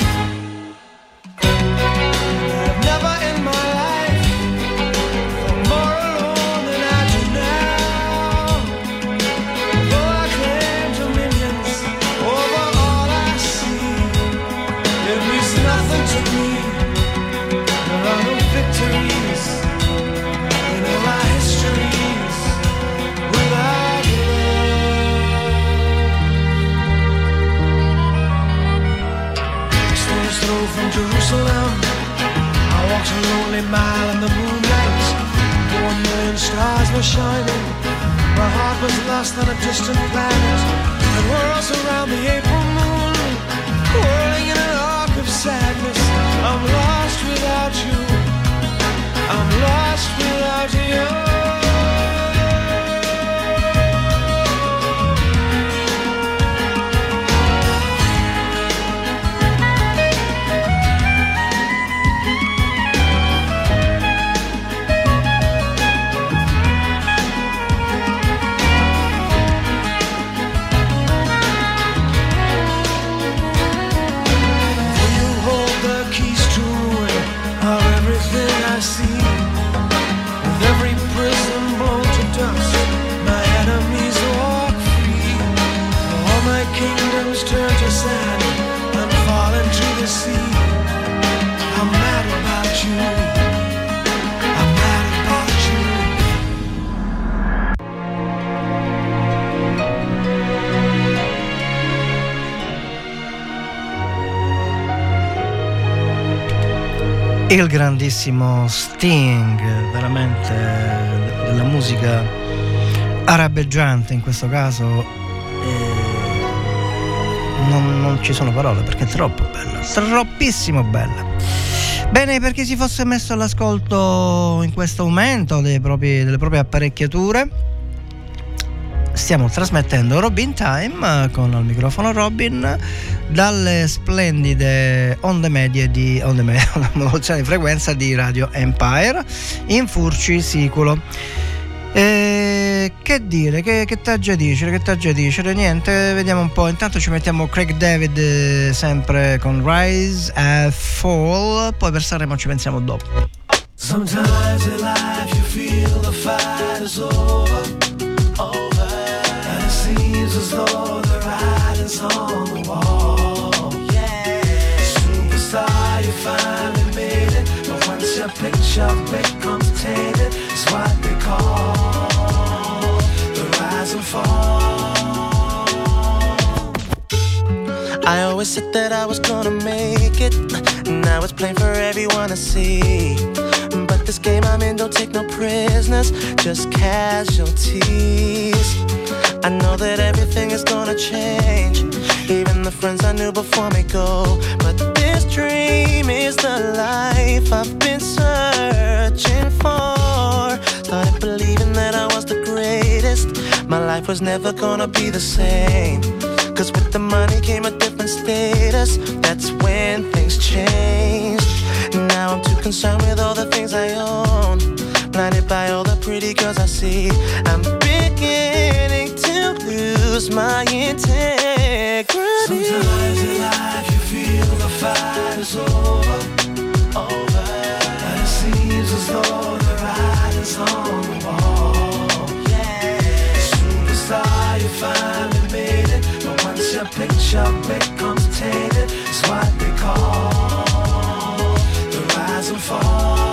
Jerusalem. I walked a lonely mile in the moonlight. One million stars were shining. My heart was lost on a distant planet. And whirls around the April moon, whirling in an arc of sadness. I'm lost without you. I'm lost without you. Il grandissimo Sting, veramente della musica arabeggiante in questo caso. eh, non, non ci sono parole perché è troppo bella, troppissimo bella. Bene, per chi si fosse messo all'ascolto in questo momento dei propri- delle proprie apparecchiature, stiamo trasmettendo Robin Time eh, con al microfono Robin dalle splendide onde medie di onde medie, una modulazione di frequenza di Radio Empire in Furci Siculo. Eh, che dire, che, che t'aggia dicere, che t'aggia dicere? Niente, vediamo un po'. Intanto ci mettiamo Craig David eh, sempre con Rise and Fall, poi per Sanremo ci pensiamo dopo. Sometimes in life you feel the fight is over, the writing's on the wall. Yeah, superstar, you finally made it, but once your picture becomes tainted, it's what they call the rise and fall. I always said that I was gonna make it. Now it's plain for everyone to see. But this game I'm in don't take no prisoners, just casualties. I know that everything is gonna change. Even the friends I knew before me go. But this dream is the life I've been searching for. Started believing that I was the greatest. My life was never gonna be the same. Cause with the money came a different status. That's when things changed. Now I'm too concerned with all the things I own. Blinded by all the pretty girls I see. I'm just my integrity. Sometimes in life you feel the fight is over, over, and it seems as though the writing's on the wall. Yeah, superstar, you finally made it, but once your picture becomes tainted, it's what they call the rise and fall.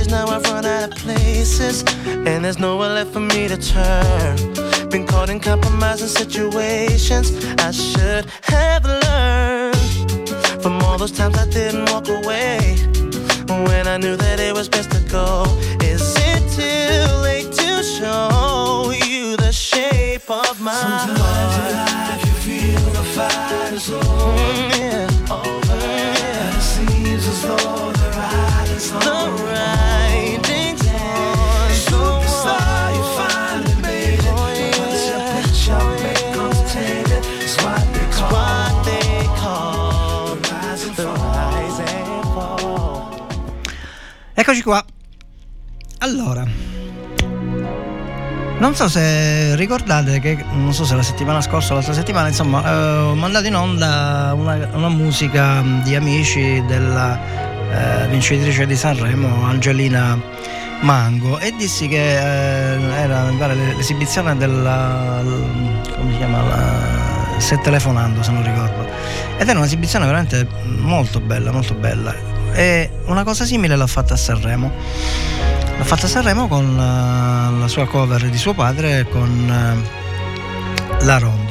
now I've run out of places. And there's nowhere left for me to turn. Been caught in compromising situations I should have learned from all those times I didn't walk away when I knew that it was best to go. Is it too late to show you the shape of my Sometimes in life you feel the fight is over, mm, yeah. over, and it seems as though the writing's Eccoci qua. Allora, non so se ricordate che, non so se la settimana scorsa o l'altra settimana, insomma, eh, ho mandato in onda una, una musica di amici della eh, vincitrice di Sanremo, Angelina Mango, e dissi che eh, era l'esibizione della. come si chiama? La, se telefonando, se non ricordo. Ed era un'esibizione veramente molto bella, molto bella. E una cosa simile l'ha fatta a Sanremo. L'ha fatta a Sanremo con eh, la sua cover di suo padre con eh, La Rondine.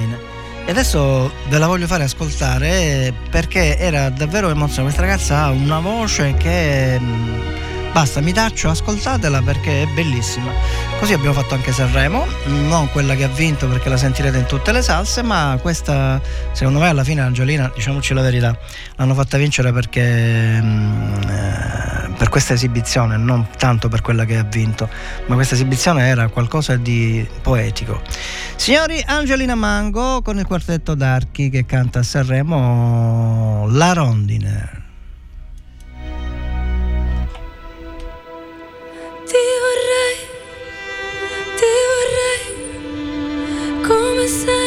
E adesso ve la voglio fare ascoltare perché era davvero emozionante. Questa ragazza ha una voce che mm, basta, mi taccio, ascoltatela perché è bellissima. Così abbiamo fatto anche Sanremo, non quella che ha vinto perché la sentirete in tutte le salse, ma questa secondo me alla fine Angelina, diciamoci la verità, l'hanno fatta vincere perché mm, eh, per questa esibizione, non tanto per quella che ha vinto, ma questa esibizione era qualcosa di poetico. Signori, Angelina Mango con il quartetto d'archi che canta a Sanremo La Rondine. Ti vorrei, ti vorrei, come sempre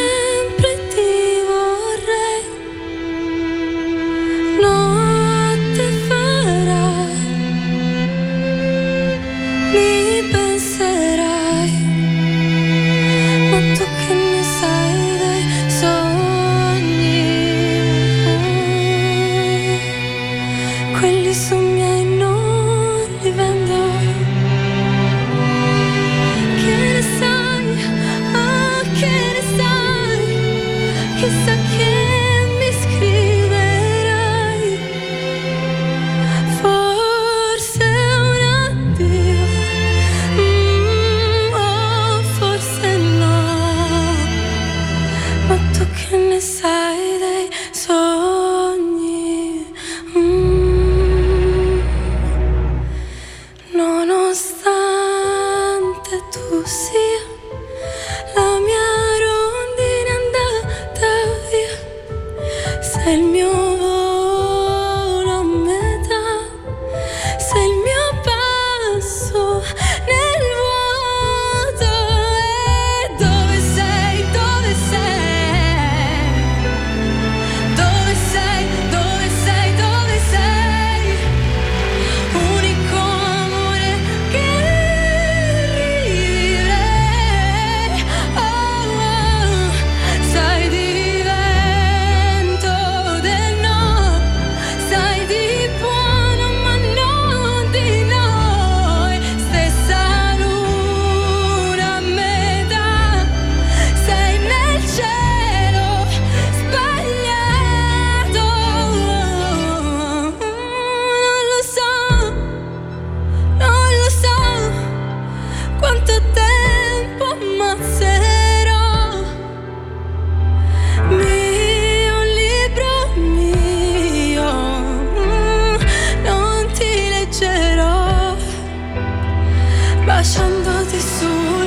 yaşandı disul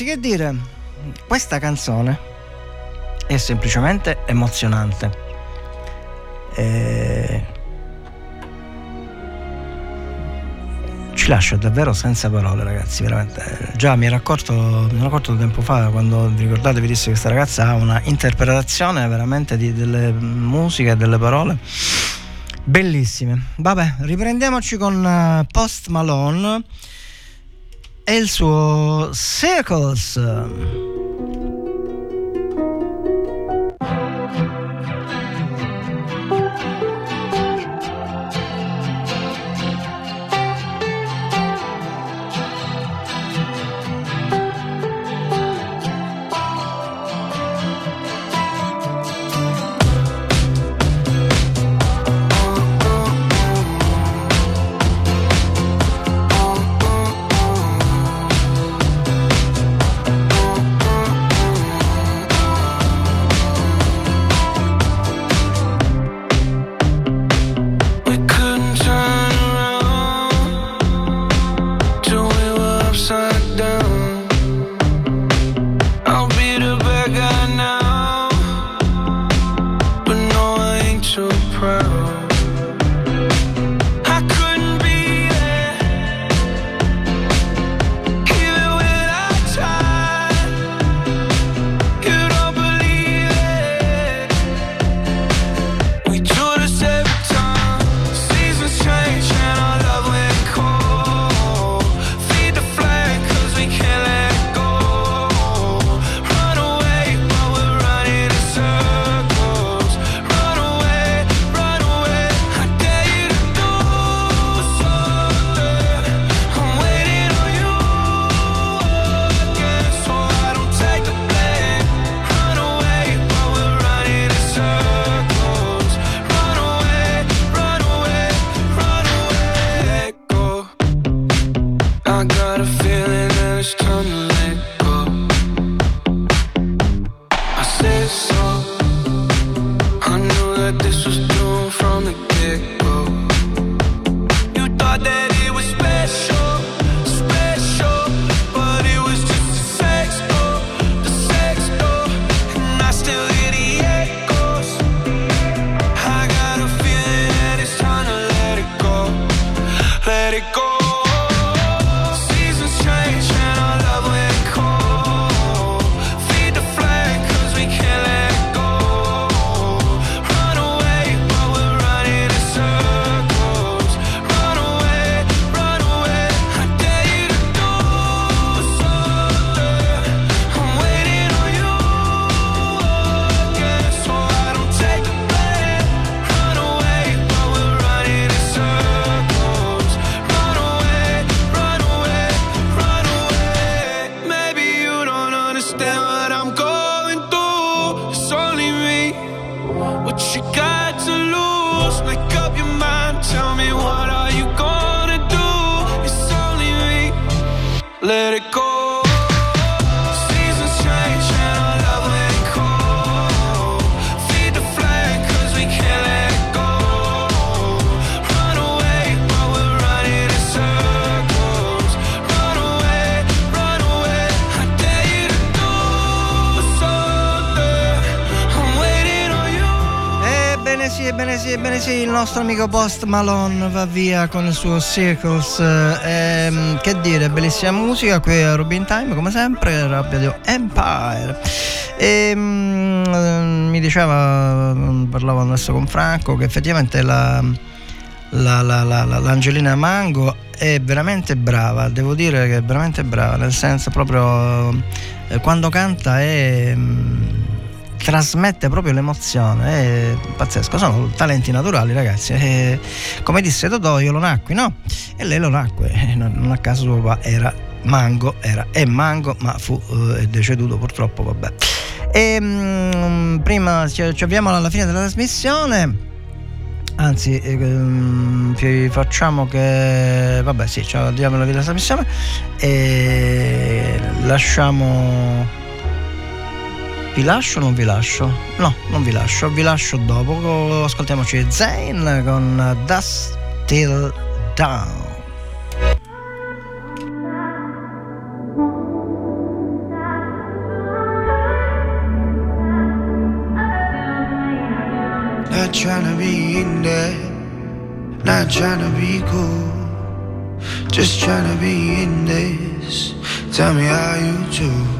ragazzi, che dire? Questa canzone è semplicemente emozionante. E... Ci lascia davvero senza parole, ragazzi, veramente. Già mi ero accorto, mi ero accorto tempo fa, quando vi ricordate, vi disse che questa ragazza ha una interpretazione veramente di, delle musiche e delle parole. Bellissime. Vabbè, riprendiamoci con eh, Post Malone e il suo Circles. nostro amico Post Malone va via con il suo Circles. Eh, ehm, che dire, bellissima musica qui a Rubin Time, come sempre, rabbia di Empire. E, mi diceva, parlavo adesso con Franco, che effettivamente la, la, la, l'Angelina Mango è veramente brava, devo dire che è veramente brava, nel senso proprio eh, quando canta è... Mm, trasmette proprio l'emozione, è pazzesco, sono talenti naturali ragazzi, e, come disse Totò io lo nacqui, no? E lei lo nacque, e non a caso suo papà era Mango, era è Mango, ma fu eh, deceduto purtroppo, vabbè. E, mm, prima ci, ci avviamo alla fine della trasmissione. Anzi, ehm, facciamo che. Vabbè, sì, ci avviamo alla fine della trasmissione. E lasciamo. Vi lascio o non vi lascio? No, non vi lascio, vi lascio dopo. Ascoltiamoci Zayn con Dust Till Down. Not trying to be in there, not trying to be cool, just trying to be in this. Tell me how you do.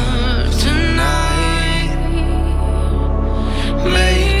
made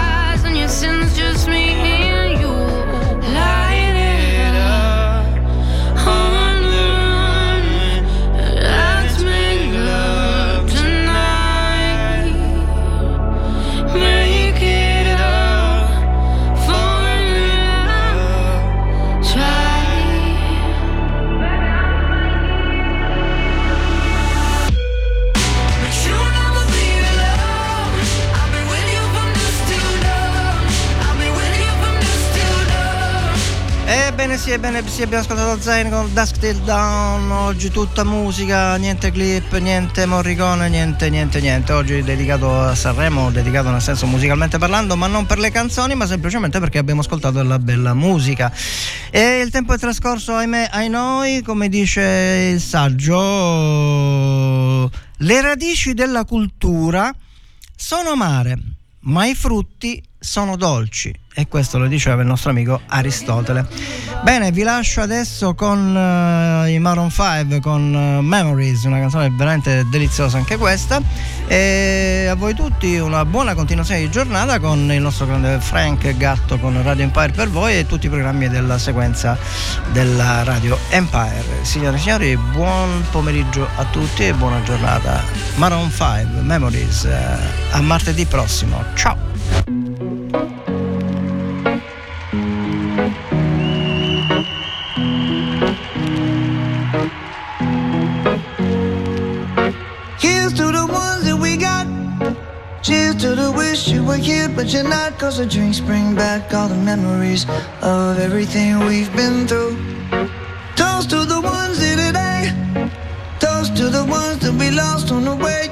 and your sins just me Ebbene sì, ebbene sì, abbiamo ascoltato Zayn con Dusk Till Down, oggi tutta musica, niente clip, niente Morricone, niente, niente, niente. Oggi dedicato a Sanremo, dedicato nel senso musicalmente parlando, ma non per le canzoni, ma semplicemente perché abbiamo ascoltato della bella musica. E il tempo è trascorso, ahimè, ai noi, come dice il saggio, le radici della cultura sono amare, ma i frutti sono dolci. E questo lo diceva il nostro amico Aristotele. Bene, vi lascio adesso con eh, i Maroon 5 con eh, Memories, una canzone veramente deliziosa anche questa. E a voi tutti una buona continuazione di giornata con il nostro grande Frank Gatto con Radio Empire per voi e tutti i programmi della sequenza della Radio Empire. Signore e signori, buon pomeriggio a tutti e buona giornata. Maroon 5 Memories, eh, a martedì prossimo. Ciao! Here's to the ones that we got. Cheers to the wish you were here, but you're not. Cause the drinks bring back all the memories of everything we've been through. Toast to the ones here today. Toast to the ones that we lost on the way.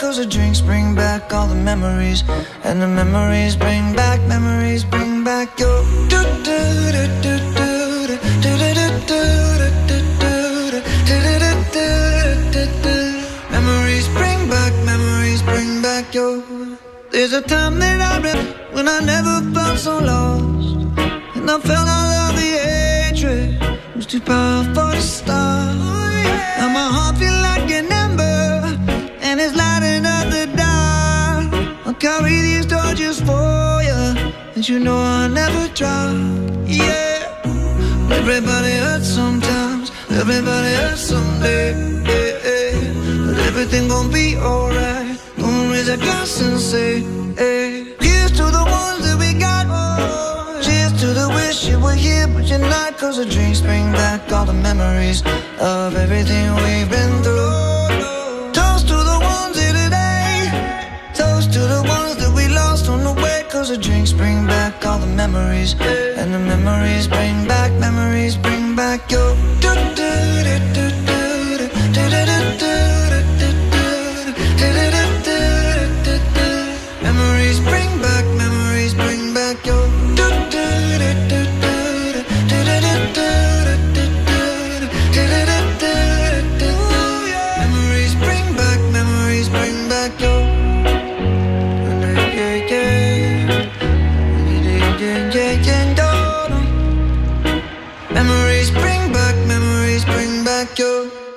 Cause the drinks bring back all the memories. And the memories bring back, memories bring back your. do do do do do do do do do Memories bring back, memories bring back your. There's a time that I remember when I never felt so lost. And I felt all of the hatred was too powerful to stop. Now my heart feel carry these torches for you, and you know I'll never drop. Yeah, everybody hurts sometimes, everybody hurts someday. Yeah, yeah. But everything gon' be alright. Gonna raise a glass and say, hey. Here's to the ones that we got. Cheers to the wish you were here, but you're not. Cause the drinks bring back all the memories of everything we've been through. lost on the way Cause the drinks bring back all the memories And the memories bring back, memories bring back your do, do, do.